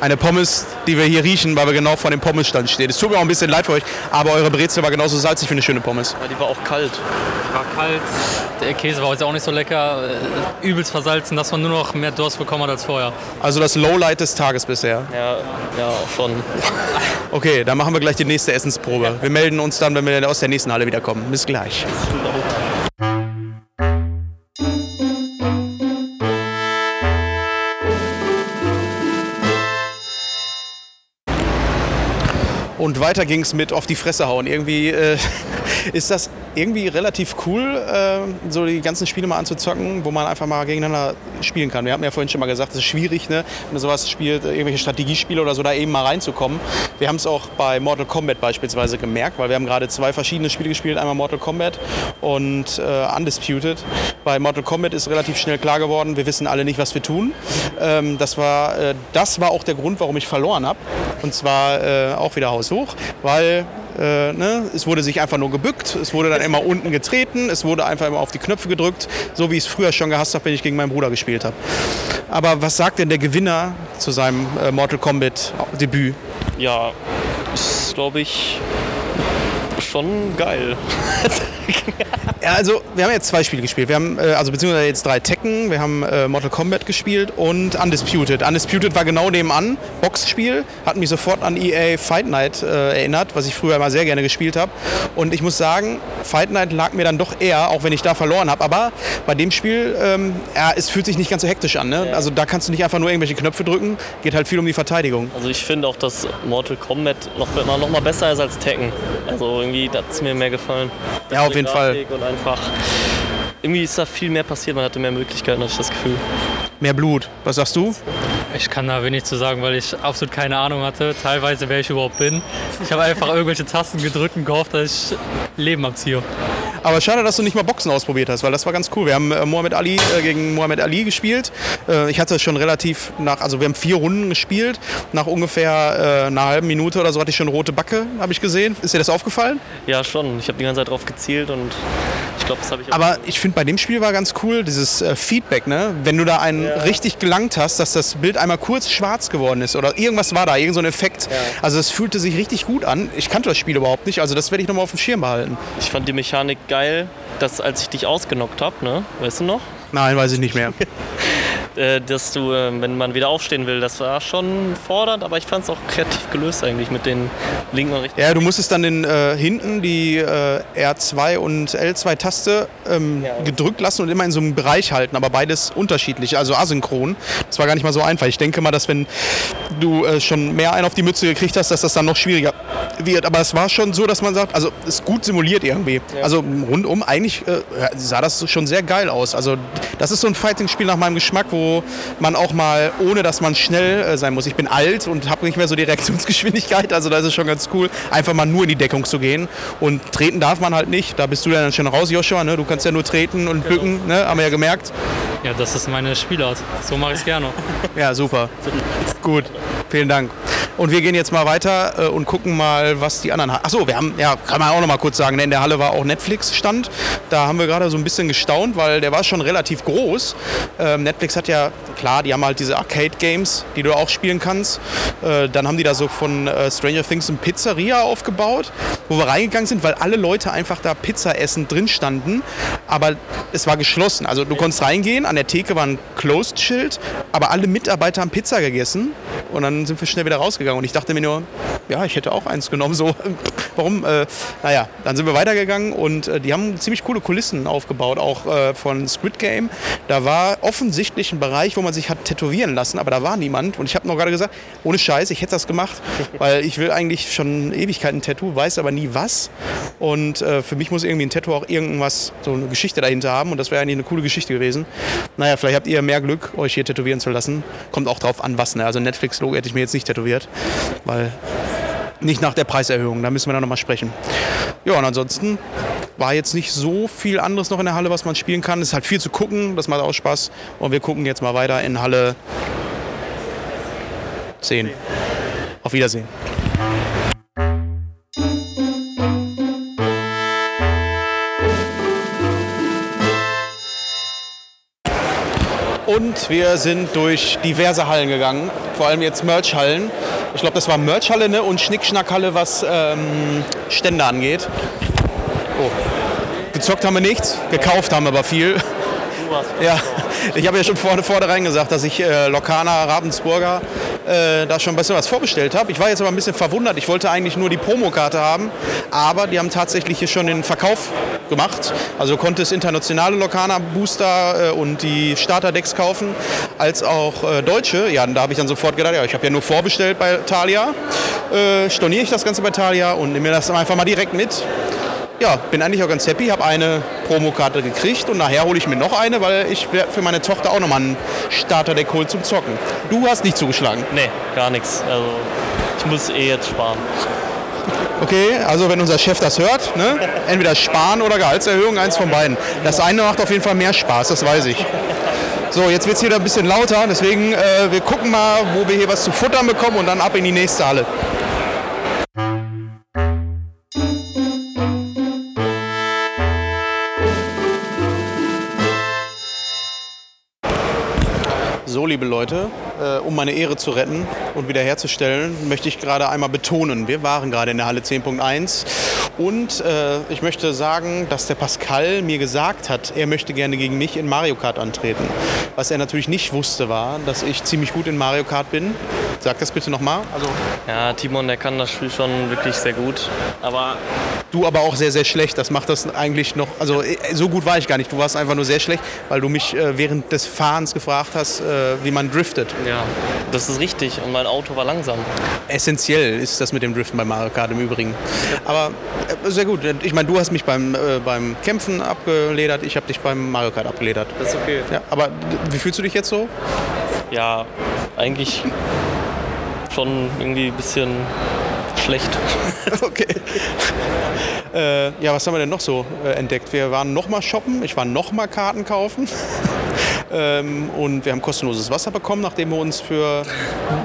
Eine Pommes, die wir hier riechen, weil wir genau vor dem Pommesstand stehen. Es tut mir auch ein bisschen leid für euch, aber eure Brezel war genauso salzig wie eine schöne Pommes. Ja, die war auch kalt. Kalt. Der Käse war heute auch nicht so lecker. Äh, Übelst versalzen, dass man nur noch mehr Durst bekommen hat als vorher. Also das Lowlight des Tages bisher. Ja, ja, auch schon. [LAUGHS] Okay, dann machen wir gleich die nächste Essensprobe. Wir melden uns dann, wenn wir aus der nächsten Halle wiederkommen. Bis gleich. Und weiter ging es mit auf die Fresse hauen. Irgendwie äh, [LAUGHS] ist das irgendwie relativ cool, äh, so die ganzen Spiele mal anzuzocken, wo man einfach mal gegeneinander spielen kann. Wir haben ja vorhin schon mal gesagt, es ist schwierig, ne, wenn man sowas spielt, irgendwelche Strategiespiele oder so, da eben mal reinzukommen. Wir haben es auch bei Mortal Kombat beispielsweise gemerkt, weil wir haben gerade zwei verschiedene Spiele gespielt, einmal Mortal Kombat und äh, Undisputed. Bei Mortal Kombat ist relativ schnell klar geworden, wir wissen alle nicht, was wir tun. Ähm, das, war, äh, das war auch der Grund, warum ich verloren habe. Und zwar äh, auch wieder haushoch, weil äh, ne, es wurde sich einfach nur gebückt, es wurde dann immer unten getreten, es wurde einfach immer auf die Knöpfe gedrückt, so wie ich es früher schon gehasst habe, wenn ich gegen meinen Bruder gespielt habe. Aber was sagt denn der Gewinner zu seinem äh, Mortal Kombat Debüt? Ja, ist, glaube ich, schon geil. [LAUGHS] Ja, also wir haben jetzt zwei Spiele gespielt. Wir haben, äh, also beziehungsweise jetzt drei Tekken, wir haben äh, Mortal Kombat gespielt und Undisputed. Undisputed war genau nebenan, Boxspiel, hat mich sofort an EA Fight Night äh, erinnert, was ich früher mal sehr gerne gespielt habe. Und ich muss sagen, Fight Night lag mir dann doch eher, auch wenn ich da verloren habe. Aber bei dem Spiel, ähm, ja, es fühlt sich nicht ganz so hektisch an. Ne? Also da kannst du nicht einfach nur irgendwelche Knöpfe drücken, geht halt viel um die Verteidigung. Also ich finde auch, dass Mortal Kombat noch, noch mal besser ist als Tekken. Also irgendwie hat es mir mehr gefallen. Ja, auf jeden Fall. Einfach, irgendwie ist da viel mehr passiert, man hatte mehr Möglichkeiten, hatte ich das Gefühl. Mehr Blut. Was sagst du? Ich kann da wenig zu sagen, weil ich absolut keine Ahnung hatte, teilweise wer ich überhaupt bin. Ich habe einfach irgendwelche Tasten gedrückt und gehofft, dass ich Leben abziehe. Aber schade, dass du nicht mal Boxen ausprobiert hast, weil das war ganz cool. Wir haben äh, Mohammed Ali äh, gegen Mohammed Ali gespielt. Äh, ich hatte schon relativ nach, also wir haben vier Runden gespielt. Nach ungefähr äh, einer halben Minute oder so hatte ich schon rote Backe, habe ich gesehen. Ist dir das aufgefallen? Ja, schon. Ich habe die ganze Zeit drauf gezielt und ich glaube, das habe ich auch. Aber ich finde bei dem Spiel war ganz cool dieses äh, Feedback, ne? Wenn du da einen Ja. richtig gelangt hast, dass das Bild einmal kurz schwarz geworden ist oder irgendwas war da, irgend so ein Effekt. Ja. Also es fühlte sich richtig gut an. Ich kannte das Spiel überhaupt nicht, also das werde ich nochmal auf dem Schirm behalten. Ich fand die Mechanik geil, dass als ich dich ausgenockt habe, ne? Weißt du noch? Nein, weiß ich nicht mehr. [LAUGHS] Äh, dass du, äh, wenn man wieder aufstehen will, das war schon fordernd, aber ich fand es auch kreativ gelöst eigentlich mit den linken und rechten. Ja, du musstest dann den, äh, hinten die äh, R2 und L2-Taste ähm, Ja. gedrückt lassen und immer in so einem Bereich halten, aber beides unterschiedlich, also asynchron. Das war gar nicht mal so einfach. Ich denke mal, dass wenn du äh, schon mehr einen auf die Mütze gekriegt hast, dass das dann noch schwieriger wird. Aber es war schon so, dass man sagt, also es ist gut simuliert irgendwie. Also rundum eigentlich äh, sah das schon sehr geil aus. Also das ist so ein Fighting-Spiel nach meinem Geschmack, wo wo man auch mal, ohne dass man schnell äh, sein muss. Ich bin alt und habe nicht mehr so die Reaktionsgeschwindigkeit, also das ist schon ganz cool, einfach mal nur in die Deckung zu gehen. Und treten darf man halt nicht. Da bist du dann schon raus, Joshua. Ne? Du kannst ja nur treten und bücken, ne? haben wir ja gemerkt. Ja, das ist meine Spielart. So mache ich es gerne. [LAUGHS] Ja, super. Gut, vielen Dank. Und wir gehen jetzt mal weiter äh, und gucken mal, was die anderen haben. Achso, wir haben, ja, kann man auch noch mal kurz sagen, ne, in der Halle war auch Netflix-Stand. Da haben wir gerade so ein bisschen gestaunt, weil der war schon relativ groß. Ähm, Netflix hat ja, klar, die haben halt diese Arcade-Games, die du auch spielen kannst. Äh, dann haben die da so von äh, Stranger Things eine Pizzeria aufgebaut, wo wir reingegangen sind, weil alle Leute einfach da Pizza essen drin standen. Aber es war geschlossen. Also du konntest reingehen, an der Theke war ein Closed-Schild, aber alle Mitarbeiter haben Pizza gegessen. Und dann sind wir schnell wieder rausgegangen. Und ich dachte mir nur, ja, ich hätte auch eins genommen. So, [LAUGHS] warum? Äh, naja, dann sind wir weitergegangen und äh, die haben ziemlich coole Kulissen aufgebaut, auch äh, von Squid Game. Da war offensichtlich ein Bereich, wo man sich hat tätowieren lassen, aber da war niemand. Und ich habe noch gerade gesagt, ohne Scheiß, ich hätte das gemacht, [LAUGHS] weil ich will eigentlich schon Ewigkeiten ein Tattoo, weiß aber nie was. Und äh, für mich muss irgendwie ein Tattoo auch irgendwas, so eine Geschichte dahinter haben. Und das wäre eigentlich eine coole Geschichte gewesen. Naja, vielleicht habt ihr mehr Glück, euch hier tätowieren zu lassen. Kommt auch drauf an, was. Ne? Also Netflix-Logo hätte ich mir jetzt nicht tätowiert, weil nicht nach der Preiserhöhung, da müssen wir dann nochmal sprechen. Ja, und ansonsten war jetzt nicht so viel anderes noch in der Halle, was man spielen kann. Es ist halt viel zu gucken, das macht auch Spaß. Und wir gucken jetzt mal weiter in Halle 10. Auf Wiedersehen. Und wir sind durch diverse Hallen gegangen, vor allem jetzt Merch-Hallen. Ich glaube, das war Merch-Halle ne? und Schnickschnack-Halle, was ähm, Stände angeht. Oh. Gezockt haben wir nichts, gekauft haben wir aber viel. Ja, ich habe ja schon vorne vornherein gesagt, dass ich äh, Lokana Ravensburger äh, da schon ein bisschen was vorbestellt habe. Ich war jetzt aber ein bisschen verwundert. Ich wollte eigentlich nur die Promokarte haben, aber die haben tatsächlich hier schon den Verkauf gemacht. Also konnte es internationale Lokana Booster äh, und die Starter-Decks kaufen, als auch äh, deutsche. Ja, da habe ich dann sofort gedacht, ja, ich habe ja nur vorbestellt bei Thalia. Äh, storniere ich das Ganze bei Thalia und nehme mir das einfach mal direkt mit ja, bin eigentlich auch ganz happy, habe eine Promokarte gekriegt und nachher hole ich mir noch eine, weil ich für meine Tochter auch nochmal einen Starterdeck holen zum Zocken. Du hast nicht zugeschlagen. Nee, gar nichts. Also ich muss eh jetzt sparen. Okay, also wenn unser Chef das hört, ne? entweder sparen oder Gehaltserhöhung, eins von beiden. Das eine macht auf jeden Fall mehr Spaß, das weiß ich. So, jetzt wird es hier ein bisschen lauter, deswegen äh, wir gucken mal, wo wir hier was zu futtern bekommen und dann ab in die nächste Halle. Leute, äh, um meine Ehre zu retten und wiederherzustellen, möchte ich gerade einmal betonen, wir waren gerade in der Halle 10.1 und äh, ich möchte sagen, dass der Pascal mir gesagt hat, er möchte gerne gegen mich in Mario Kart antreten. Was er natürlich nicht wusste war, dass ich ziemlich gut in Mario Kart bin. Sag das bitte nochmal. Also, Ja, Timon, der kann das Spiel schon wirklich sehr gut. Aber du aber auch sehr, sehr schlecht. Das macht das eigentlich noch, also äh, so gut war ich gar nicht. Du warst einfach nur sehr schlecht, weil du mich äh, während des Fahrens gefragt hast, äh, wie man driftet. ja, das ist richtig. Und mein Auto war langsam. Essentiell ist das mit dem Driften bei Mario Kart im Übrigen. Aber äh, sehr gut. Ich meine, du hast mich beim, äh, beim Kämpfen abgeledert, ich habe dich beim Mario Kart abgeledert. Das ist okay. Ja, aber wie fühlst du dich jetzt so? Ja, eigentlich schon irgendwie ein bisschen schlecht. [LAUGHS] Okay. äh, ja, was haben wir denn noch so äh, entdeckt? Wir waren noch mal shoppen, ich war noch mal Karten kaufen. [LAUGHS] ähm, und wir haben kostenloses Wasser bekommen, nachdem wir uns für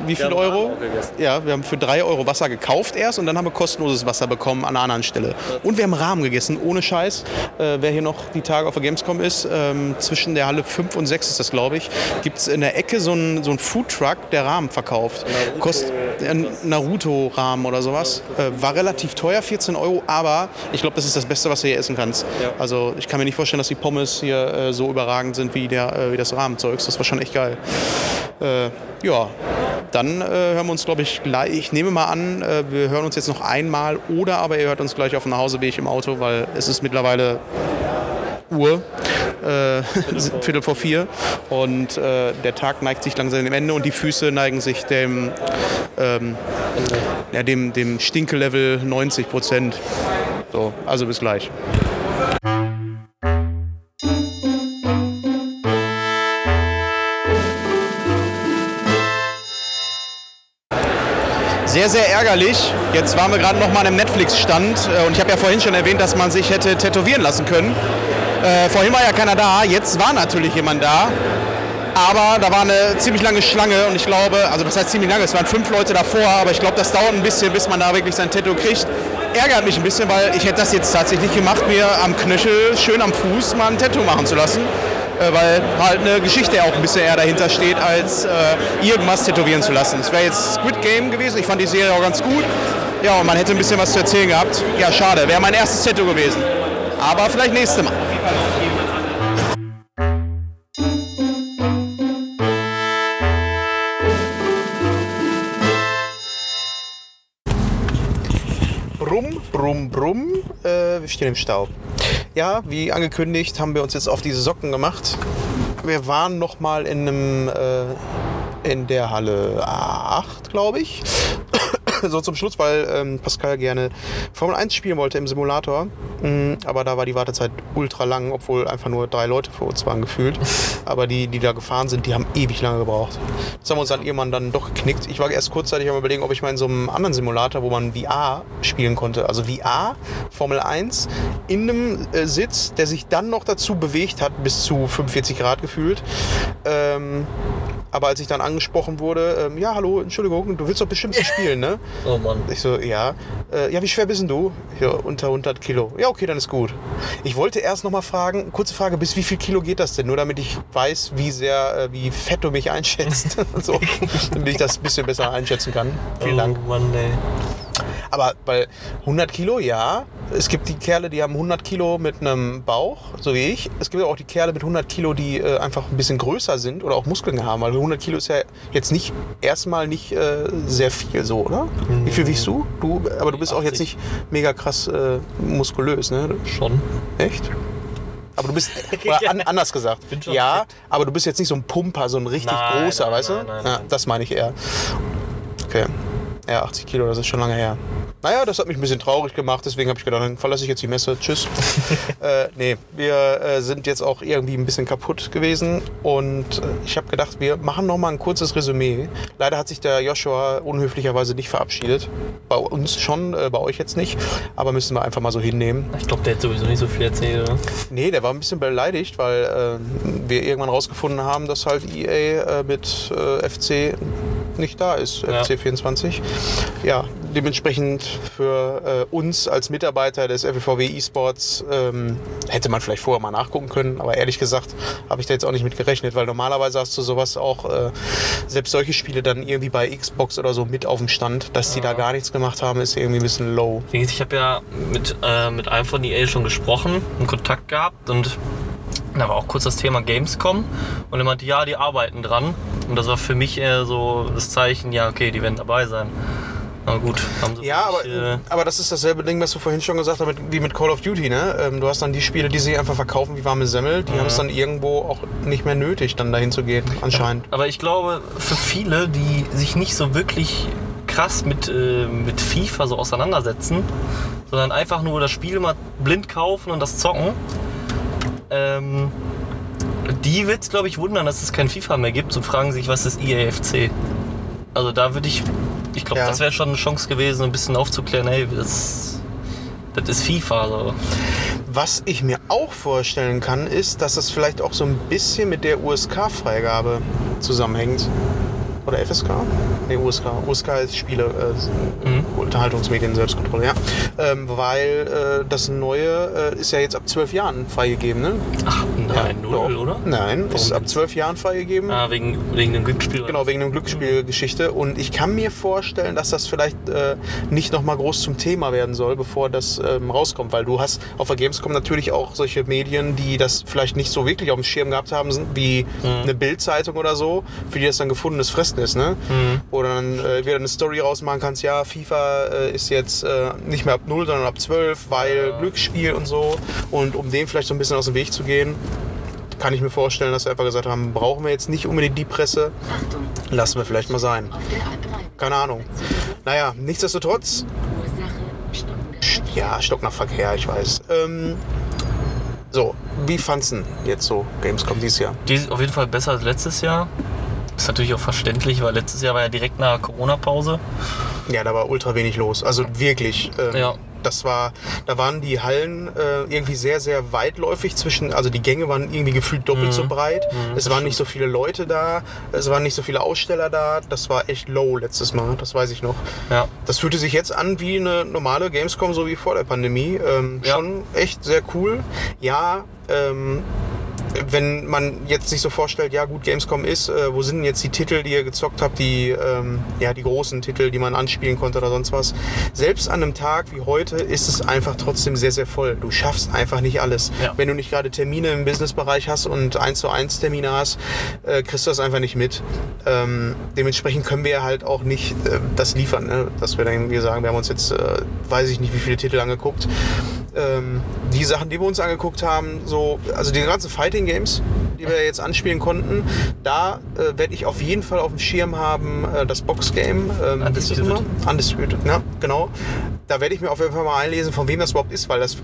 wie viel Euro? Ja, wir haben für drei Euro Wasser gekauft erst und dann haben wir kostenloses Wasser bekommen an einer anderen Stelle. Und wir haben Rahmen gegessen, ohne Scheiß. Äh, wer hier noch die Tage auf der Gamescom ist, ähm, zwischen der Halle 5 und 6 ist das, glaube ich, gibt es in der Ecke so einen so Foodtruck, der Rahmen verkauft. Kost, ein Naruto-Rahmen oder sowas. Äh, war relativ teuer, 14 Euro, aber ich glaube, das ist das Beste, was du hier essen kannst. Also ich kann mir nicht vorstellen, dass die Pommes hier äh, so überragend sind wie, der, äh, wie das Rahmenzeugs. Das war schon echt geil. Äh, ja, dann äh, hören wir uns, glaube ich, gleich. Ich nehme mal an, wir hören uns jetzt noch einmal oder aber ihr hört uns gleich auf dem Nachhauseweg im Auto, weil es ist mittlerweile Uhr, äh, [LAUGHS] Viertel vor vier und äh, der Tag neigt sich langsam dem Ende und die Füße neigen sich dem, ähm, ja, dem, dem Stinkelevel 90 Prozent. So, also bis gleich. Sehr, sehr ärgerlich. Jetzt waren wir gerade noch mal einem Netflix-Stand äh, und ich habe ja vorhin schon erwähnt, dass man sich hätte tätowieren lassen können. Äh, vorhin war ja keiner da, jetzt war natürlich jemand da aber da war eine ziemlich lange Schlange und ich glaube, also das heißt ziemlich lange, es waren fünf Leute davor, aber ich glaube, das dauert ein bisschen, bis man da wirklich sein Tattoo kriegt. Ärgert mich ein bisschen, weil ich hätte das jetzt tatsächlich gemacht, mir am Knöchel, schön am Fuß mal ein Tattoo machen zu lassen. Äh, weil halt eine Geschichte auch ein bisschen eher dahinter steht, als äh, irgendwas tätowieren zu lassen. Es wäre jetzt Squid Game gewesen, ich fand die Serie auch ganz gut. Ja, und man hätte ein bisschen was zu erzählen gehabt. Ja, schade, wäre mein erstes Tattoo gewesen. Aber vielleicht nächstes Mal. Stehen im Stau. Ja, wie angekündigt, haben wir uns jetzt auf diese Socken gemacht. Wir waren noch mal in einem äh, in der Halle 8, glaube ich. [COUGHS] so zum Schluss, weil ähm, Pascal gerne Formel 1 spielen wollte im Simulator. Aber da war die Wartezeit ultra lang, obwohl einfach nur drei Leute vor uns waren gefühlt. [LAUGHS] Aber die, die da gefahren sind, die haben ewig lange gebraucht. Das haben wir uns dann irgendwann dann doch geknickt. Ich war erst kurzzeitig am überlegen, ob ich mal in so einem anderen Simulator, wo man VR spielen konnte, also VR, Formel 1, in einem äh, Sitz, der sich dann noch dazu bewegt hat, bis zu 45 Grad gefühlt. Ähm, aber als ich dann angesprochen wurde, ähm, ja, hallo, Entschuldigung, du willst doch bestimmt [LAUGHS] spielen, ne? Oh Mann. Ich so, ja. Äh, ja, wie schwer bist denn du? Ja, unter 100 Kilo. Ja, okay, dann ist gut. Ich wollte erst noch mal fragen, kurze Frage, bis wie viel Kilo geht das denn? Nur damit ich weiß, wie sehr, äh, wie fett du mich einschätzt. [LAUGHS] so, [LAUGHS] damit ich das ein bisschen besser einschätzen kann. Vielen Dank. Oh Mann, ey. Aber weil 100 Kilo, ja. Es gibt die Kerle, die haben 100 Kilo mit einem Bauch, so wie ich. Es gibt auch die Kerle mit 100 Kilo, die äh, einfach ein bisschen größer sind oder auch Muskeln haben. Weil 100 Kilo ist ja jetzt nicht erstmal nicht äh, sehr viel so, oder? Wie viel wiegst du? du? Aber du bist auch jetzt 80. nicht mega krass äh, muskulös, ne? Schon. Echt? Aber du bist, [LAUGHS] oder an, anders gesagt, ja, fit. aber du bist jetzt nicht so ein Pumper, so ein richtig Nein, großer, nein, weißt du? nein, nein, ja, das meine ich eher. Okay. Ja, 80 Kilo, das ist schon lange her. Naja, das hat mich ein bisschen traurig gemacht, deswegen habe ich gedacht, dann verlasse ich jetzt die Messe. Tschüss. [LAUGHS] äh, nee, wir äh, sind jetzt auch irgendwie ein bisschen kaputt gewesen und äh, ich habe gedacht, wir machen noch mal ein kurzes Resümee. Leider hat sich der Joshua unhöflicherweise nicht verabschiedet. Bei uns schon, äh, bei euch jetzt nicht, aber müssen wir einfach mal so hinnehmen. Ich glaube, der hat sowieso nicht so viel erzählt, oder? Nee, der war ein bisschen beleidigt, weil äh, wir irgendwann rausgefunden haben, dass halt EA äh, mit äh, FC nicht da ist, Ja. FC 24. Ja, dementsprechend für äh, uns als Mitarbeiter des FFVW eSports ähm, hätte man vielleicht vorher mal nachgucken können, aber ehrlich gesagt habe ich da jetzt auch nicht mit gerechnet, weil normalerweise hast du sowas auch, äh, selbst solche Spiele dann irgendwie bei Xbox oder so mit auf dem Stand, dass die da gar nichts gemacht haben, ist irgendwie ein bisschen low. Ich habe ja mit, äh, mit einem von EA schon gesprochen, einen Kontakt gehabt und da war auch kurz das Thema Gamescom und er meinte, ja, die arbeiten dran. Und das war für mich eher so das Zeichen, ja, okay, die werden dabei sein. Aber gut, haben sie Ja, aber, äh, aber das ist dasselbe Ding, was du vorhin schon gesagt hast, mit, wie mit Call of Duty. Ne? Ähm, du hast dann die Spiele, die sich einfach verkaufen wie warme Semmel. Die haben es dann irgendwo auch nicht mehr nötig, dann dahin zu gehen, anscheinend. Aber ich glaube, für viele, die sich nicht so wirklich krass mit, äh, mit FIFA so auseinandersetzen, sondern einfach nur das Spiel mal blind kaufen und das zocken, ähm, die wird es, glaube ich, wundern, dass es kein FIFA mehr gibt und fragen sich, was ist E EAFC? Also da würde ich, ich glaube, Ja. das wäre schon eine Chance gewesen, ein bisschen aufzuklären, hey, das, das ist FIFA. So. Was ich mir auch vorstellen kann, ist, dass das vielleicht auch so ein bisschen mit der USK-Freigabe zusammenhängt. Oder FSK? Nee, USK. USK ist Spiele, äh, Mhm. Unterhaltungsmedien, Selbstkontrolle, ja. Ähm, weil äh, das Neue äh, ist ja jetzt ab zwölf Jahren freigegeben, ne? Ach, nein, Ja, null, oder? Nein, ist Warum ab zwölf Jahren freigegeben. Ah, wegen, wegen dem Glücksspiel. Genau, wegen einem Glücksspielgeschichte. Und ich kann mir vorstellen, dass das vielleicht äh, nicht nochmal groß zum Thema werden soll, bevor das ähm, rauskommt. Weil du hast auf der Gamescom natürlich auch solche Medien, die das vielleicht nicht so wirklich auf dem Schirm gehabt haben, sind, wie eine Bildzeitung oder so, für die das dann gefundenes Fressen ist. Ne? Wo du dann äh, wieder eine Story rausmachen kannst, ja, FIFA äh, ist jetzt äh, nicht mehr ab 0, sondern ab 12, weil Glücksspiel und so. Und um dem vielleicht so ein bisschen aus dem Weg zu gehen, kann ich mir vorstellen, dass sie einfach gesagt haben, brauchen wir jetzt nicht unbedingt die Presse, lassen wir vielleicht mal sein. auf der A3. Keine Ahnung. Naja, nichtsdestotrotz, ja, Stock nach Verkehr, ich weiß. Ähm, so, wie fandst du jetzt so Gamescom dieses Jahr? Die ist auf jeden Fall besser als letztes Jahr. Ist natürlich auch verständlich, weil letztes Jahr war ja direkt nach Corona-Pause. Ja, da war ultra wenig los. Also wirklich. Ähm, Ja. Das war, da waren die Hallen äh, irgendwie sehr, sehr weitläufig zwischen, also die Gänge waren irgendwie gefühlt doppelt Mhm. so breit. es waren nicht so viele Leute da, es waren nicht so viele Aussteller da. Das war echt low letztes Mal, das weiß ich noch. Ja. Das fühlte sich jetzt an wie eine normale Gamescom, so wie vor der Pandemie. Ähm, Ja. Schon echt sehr cool. Ja, ähm, wenn man jetzt sich so vorstellt, ja gut, Gamescom ist, äh, wo sind denn jetzt die Titel, die ihr gezockt habt, die, ähm, ja, die großen Titel, die man anspielen konnte oder sonst was. Selbst an einem Tag wie heute ist es einfach trotzdem sehr, sehr voll. Du schaffst einfach nicht alles. Ja. Wenn du nicht gerade Termine im Businessbereich hast und 1 zu 1 Termine hast, äh, kriegst du das einfach nicht mit. Ähm, dementsprechend können wir halt auch nicht äh, das liefern, ne? dass wir dann irgendwie sagen, wir haben uns jetzt, äh, weiß ich nicht, wie viele Titel angeguckt. Ähm, die Sachen, die wir uns angeguckt haben, so, also die ganzen Fighting Games, die wir jetzt anspielen konnten, da äh, werde ich auf jeden Fall auf dem Schirm haben äh, das Box Game. Ähm, Undisputed. Undisputed, ja, genau. Da werde ich mir auf jeden Fall mal einlesen, von wem das überhaupt ist, weil das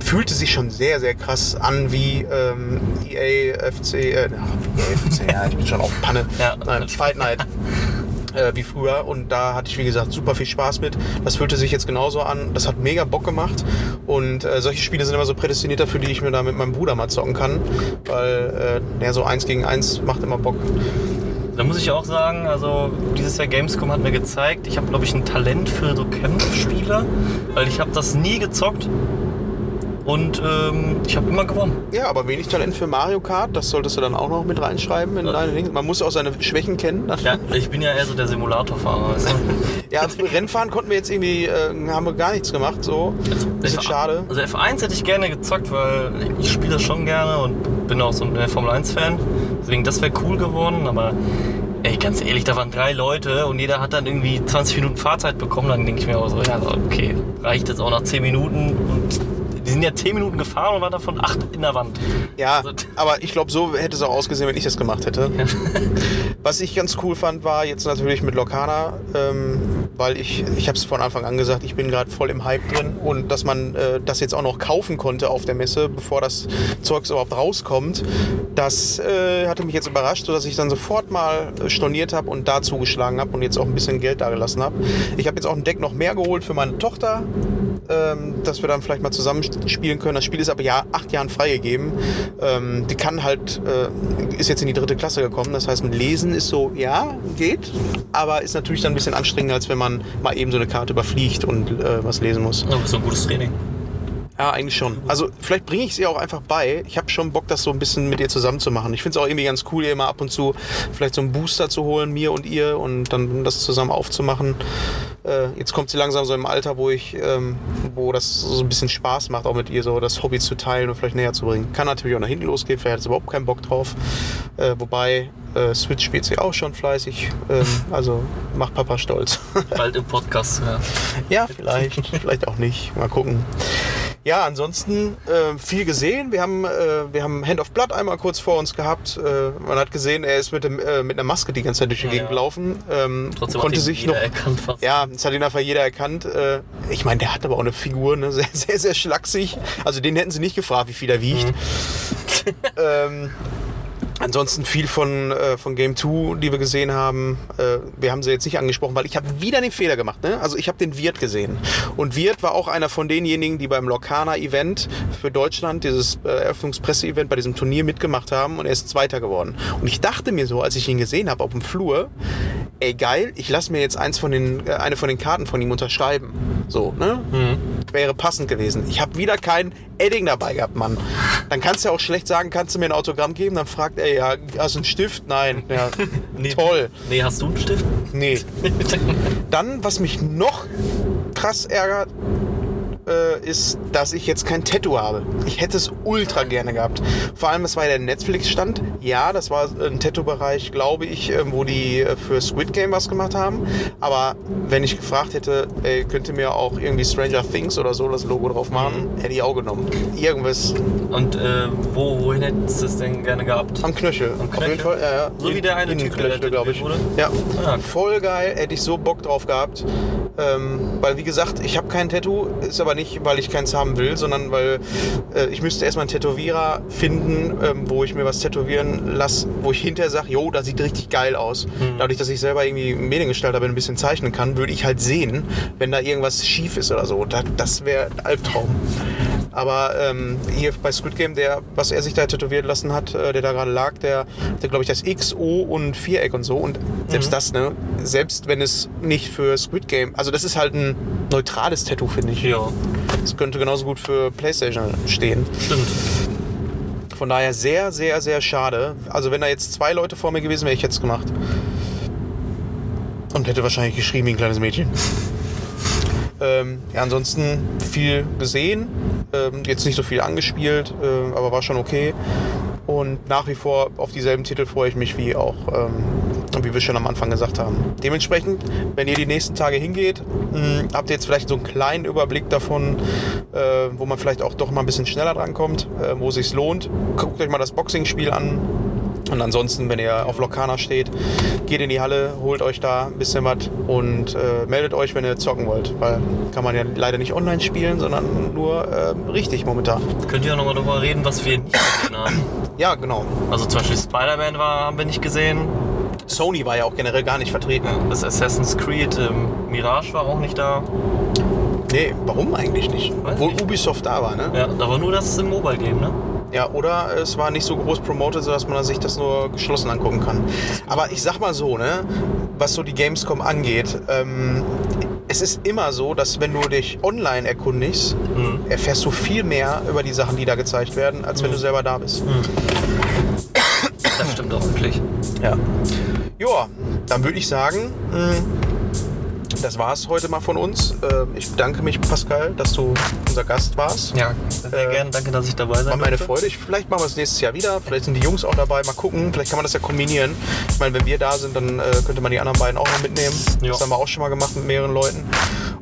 fühlte sich schon sehr, sehr krass an wie ähm, EA, FC, äh, EA, FC, ja, ich bin schon auf Panne. Ja. Nein, Fight Night. [LAUGHS] Äh, wie früher und da hatte ich wie gesagt super viel Spaß mit. Das fühlte sich jetzt genauso an. Das hat mega Bock gemacht und äh, solche Spiele sind immer so prädestiniert dafür, die ich mir da mit meinem Bruder mal zocken kann, weil äh, ja, so eins gegen eins macht immer Bock. Da muss ich auch sagen, also dieses Jahr Gamescom hat mir gezeigt, ich habe glaube ich ein Talent für so Kämpfspiele, weil ich habe das nie gezockt und ähm, ich habe immer gewonnen. Ja, aber wenig Talent für Mario Kart, das solltest du dann auch noch mit reinschreiben in deine Dinge. Man muss auch seine Schwächen kennen. Ja, ich bin ja eher so der Simulatorfahrer. Du? [LAUGHS] Ja, Rennfahren konnten wir jetzt irgendwie, äh, haben wir gar nichts gemacht, so. Bisschen F- schade. Also F1 hätte ich gerne gezockt, weil ich spiele das schon gerne und bin auch so ein Formel 1 Fan. Deswegen das wäre cool geworden, aber ey, ganz ehrlich, da waren drei Leute und jeder hat dann irgendwie 20 Minuten Fahrzeit bekommen. Dann denke ich mir auch so, ja, okay, reicht jetzt auch nach 10 Minuten und die sind ja 10 Minuten gefahren und waren davon 8 in der Wand. Ja, Also- aber ich glaube, so hätte es auch ausgesehen, wenn ich das gemacht hätte. [LAUGHS] Was ich ganz cool fand, war jetzt natürlich mit Lokana, ähm, weil ich, ich habe es von Anfang an gesagt, ich bin gerade voll im Hype drin und dass man äh, das jetzt auch noch kaufen konnte auf der Messe, bevor das Zeugs überhaupt rauskommt, das äh, hatte mich jetzt überrascht, sodass ich dann sofort mal äh, storniert habe und da zugeschlagen habe und jetzt auch ein bisschen Geld da gelassen habe. Ich habe jetzt auch ein Deck noch mehr geholt für meine Tochter, ähm, dass wir dann vielleicht mal zusammen spielen können. Das Spiel ist aber ja acht Jahren freigegeben. Ähm, die kann halt, äh, ist jetzt in die dritte Klasse gekommen. Das heißt, mit Lesen ist so, ja, geht, aber ist natürlich dann ein bisschen anstrengender, als wenn man mal eben so eine Karte überfliegt und äh, was lesen muss. Ist so ein gutes Training. Ja, eigentlich schon. Also vielleicht bringe ich sie auch einfach bei. Ich habe schon Bock, das so ein bisschen mit ihr zusammen zu machen. Ich finde es auch irgendwie ganz cool, ihr mal ab und zu vielleicht so einen Booster zu holen, mir und ihr, und dann das zusammen aufzumachen. Äh, jetzt kommt sie langsam so im Alter, wo ich, ähm, wo das so ein bisschen Spaß macht, auch mit ihr so das Hobby zu teilen und vielleicht näher zu bringen. Kann natürlich auch nach hinten losgehen, vielleicht hat sie überhaupt keinen Bock drauf. Äh, wobei äh, Switch spielt sie auch schon fleißig. Ähm, also macht Papa stolz. [LAUGHS] Bald im Podcast zu hören. Ja, vielleicht, vielleicht auch nicht. Mal gucken. Ja, ansonsten äh, viel gesehen. Wir haben, äh, wir haben Hand of Blood einmal kurz vor uns gehabt. Äh, man hat gesehen, er ist mit, dem, äh, mit einer Maske die ganze Zeit durch die Ja. Gegend gelaufen. Ähm, Trotzdem konnte hat ihn sich jeder noch. erkannt fast. Ja, das hat ihn einfach jeder erkannt. Äh, ich meine, der hat aber auch eine Figur, ne? [LAUGHS] sehr, sehr, sehr schlaksig. Also den hätten sie nicht gefragt, wie viel er wiegt. ähm, Ansonsten viel von, äh, von Game 2, die wir gesehen haben. Äh, wir haben sie jetzt nicht angesprochen, weil ich habe wieder den Fehler gemacht. Ne? Also ich habe den Wirt gesehen. Und Wirt war auch einer von denjenigen, die beim Lorcana-Event für Deutschland, dieses äh, Eröffnungspresse-Event bei diesem Turnier mitgemacht haben. Und er ist Zweiter geworden. Und ich dachte mir so, als ich ihn gesehen habe auf dem Flur, ey geil, ich lasse mir jetzt eins von den, äh, eine von den Karten von ihm unterschreiben. So, ne? Wäre passend gewesen. Ich habe wieder kein Edding dabei gehabt, Mann. Dann kannst du ja auch schlecht sagen, kannst du mir ein Autogramm geben? Dann fragt er, ja, hast du einen Stift? Nein. Ja, [LAUGHS] Nee. toll. Nee, hast du einen Stift? Nee. [LAUGHS] Dann, was mich noch krass ärgert, äh, ist, dass ich jetzt kein Tattoo habe. Ich hätte es ultra gerne gehabt. Vor allem, es war ja der Netflix-Stand. Ja, das war ein Tattoo-Bereich, glaube ich, äh, wo die äh, für Squid Game was gemacht haben. Aber wenn ich gefragt hätte, ey, könnt ihr mir auch irgendwie Stranger Things oder so das Logo drauf machen, hätte ich auch genommen. Irgendwas Und äh, wo, wohin hättest du es denn gerne gehabt? am Knöchel. Am Auf jeden Knöchel? Fall, ja, ja. So wie der eine Typ, der Innenknöchel, glaube ich. wurde? Ja, Ah. voll geil. Hätte ich so Bock drauf gehabt. Ähm, weil, wie gesagt, ich habe kein Tattoo, ist aber nicht, weil ich keins haben will, sondern weil äh, ich müsste erstmal einen Tätowierer finden, ähm, wo ich mir was tätowieren lasse, wo ich hinterher sage, jo, das sieht richtig geil aus. Dadurch, dass ich selber irgendwie Mediengestalter bin, ein bisschen zeichnen kann, würde ich halt sehen, wenn da irgendwas schief ist oder so. Da, das wäre ein Albtraum. Aber ähm, hier bei Squid Game, der, was er sich da tätowieren lassen hat, äh, der da gerade lag, der, der glaube ich, das X, O und Viereck und so. Und selbst das, ne, selbst wenn es nicht für Squid Game, also das ist halt ein neutrales Tattoo, finde ich. Ja, Das könnte genauso gut für PlayStation stehen. stimmt. Von daher sehr, sehr, sehr schade. Also wenn da jetzt zwei Leute vor mir gewesen wäre, ich hätte es gemacht. Und hätte wahrscheinlich geschrieben wie ein kleines Mädchen. Ähm, ja, ansonsten viel gesehen. Ähm, jetzt nicht so viel angespielt, äh, aber war schon okay. Und nach wie vor auf dieselben Titel freue ich mich wie auch, ähm, wie wir schon am Anfang gesagt haben. Dementsprechend, wenn ihr die nächsten Tage hingeht, mh, habt ihr jetzt vielleicht so einen kleinen Überblick davon, äh, wo man vielleicht auch doch mal ein bisschen schneller drankommt, äh, wo es sich lohnt. Guckt euch mal das Boxing-Spiel an. Und ansonsten, wenn ihr auf Lokana steht, geht in die Halle, holt euch da ein bisschen was und äh, meldet euch, wenn ihr zocken wollt. Weil kann man ja leider nicht online spielen, sondern nur äh, richtig momentan. Könnt ihr auch nochmal darüber reden, was wir nicht gesehen haben? Ja, genau. Also zum Beispiel Spider-Man war, haben wir nicht gesehen. Sony war ja auch generell gar nicht vertreten. Das Assassin's Creed ähm, Mirage war auch nicht da. Nee, warum eigentlich nicht? Weiß Obwohl nicht. Ubisoft da war, ne? Ja, da war nur das im Mobile-Game, ne? Ja, oder es war nicht so groß promoted, sodass man sich das nur geschlossen angucken kann. Aber ich sag mal so, ne, was so die Gamescom angeht, ähm, es ist immer so, dass wenn du dich online erkundigst, Mhm. erfährst du viel mehr über die Sachen, die da gezeigt werden, als wenn du selber da bist. Das stimmt auch wirklich. Ja. Ja, dann würde ich sagen, mh, das war es heute mal von uns. Äh, Ich bedanke mich, Pascal, dass du unser Gast warst. Ja, sehr Äh, gerne. Danke, dass ich dabei sein War meine. Freude. Ich, vielleicht machen wir es nächstes Jahr wieder. Vielleicht sind die Jungs auch dabei. Mal gucken. Vielleicht kann man das ja kombinieren. Ich meine, wenn wir da sind, dann äh, könnte man die anderen beiden auch noch mitnehmen. Ja. Das haben wir auch schon mal gemacht mit mehreren Leuten.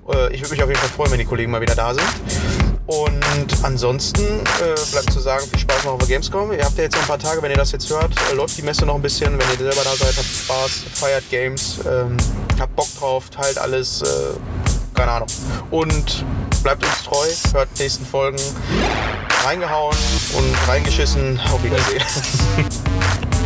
Äh, ich würde mich auf jeden Fall freuen, wenn die Kollegen mal wieder da sind. Und ansonsten äh, bleibt zu sagen, viel Spaß noch auf der Gamescom. Ihr habt ja jetzt noch ein paar Tage, wenn ihr das jetzt hört, äh, läuft die Messe noch ein bisschen. Wenn ihr selber da seid, habt Spaß, feiert Games, ähm, habt Bock drauf, teilt alles, äh, keine Ahnung. Und bleibt uns treu, hört die nächsten Folgen. Reingehauen und reingeschissen. Auf Wiedersehen. [LAUGHS]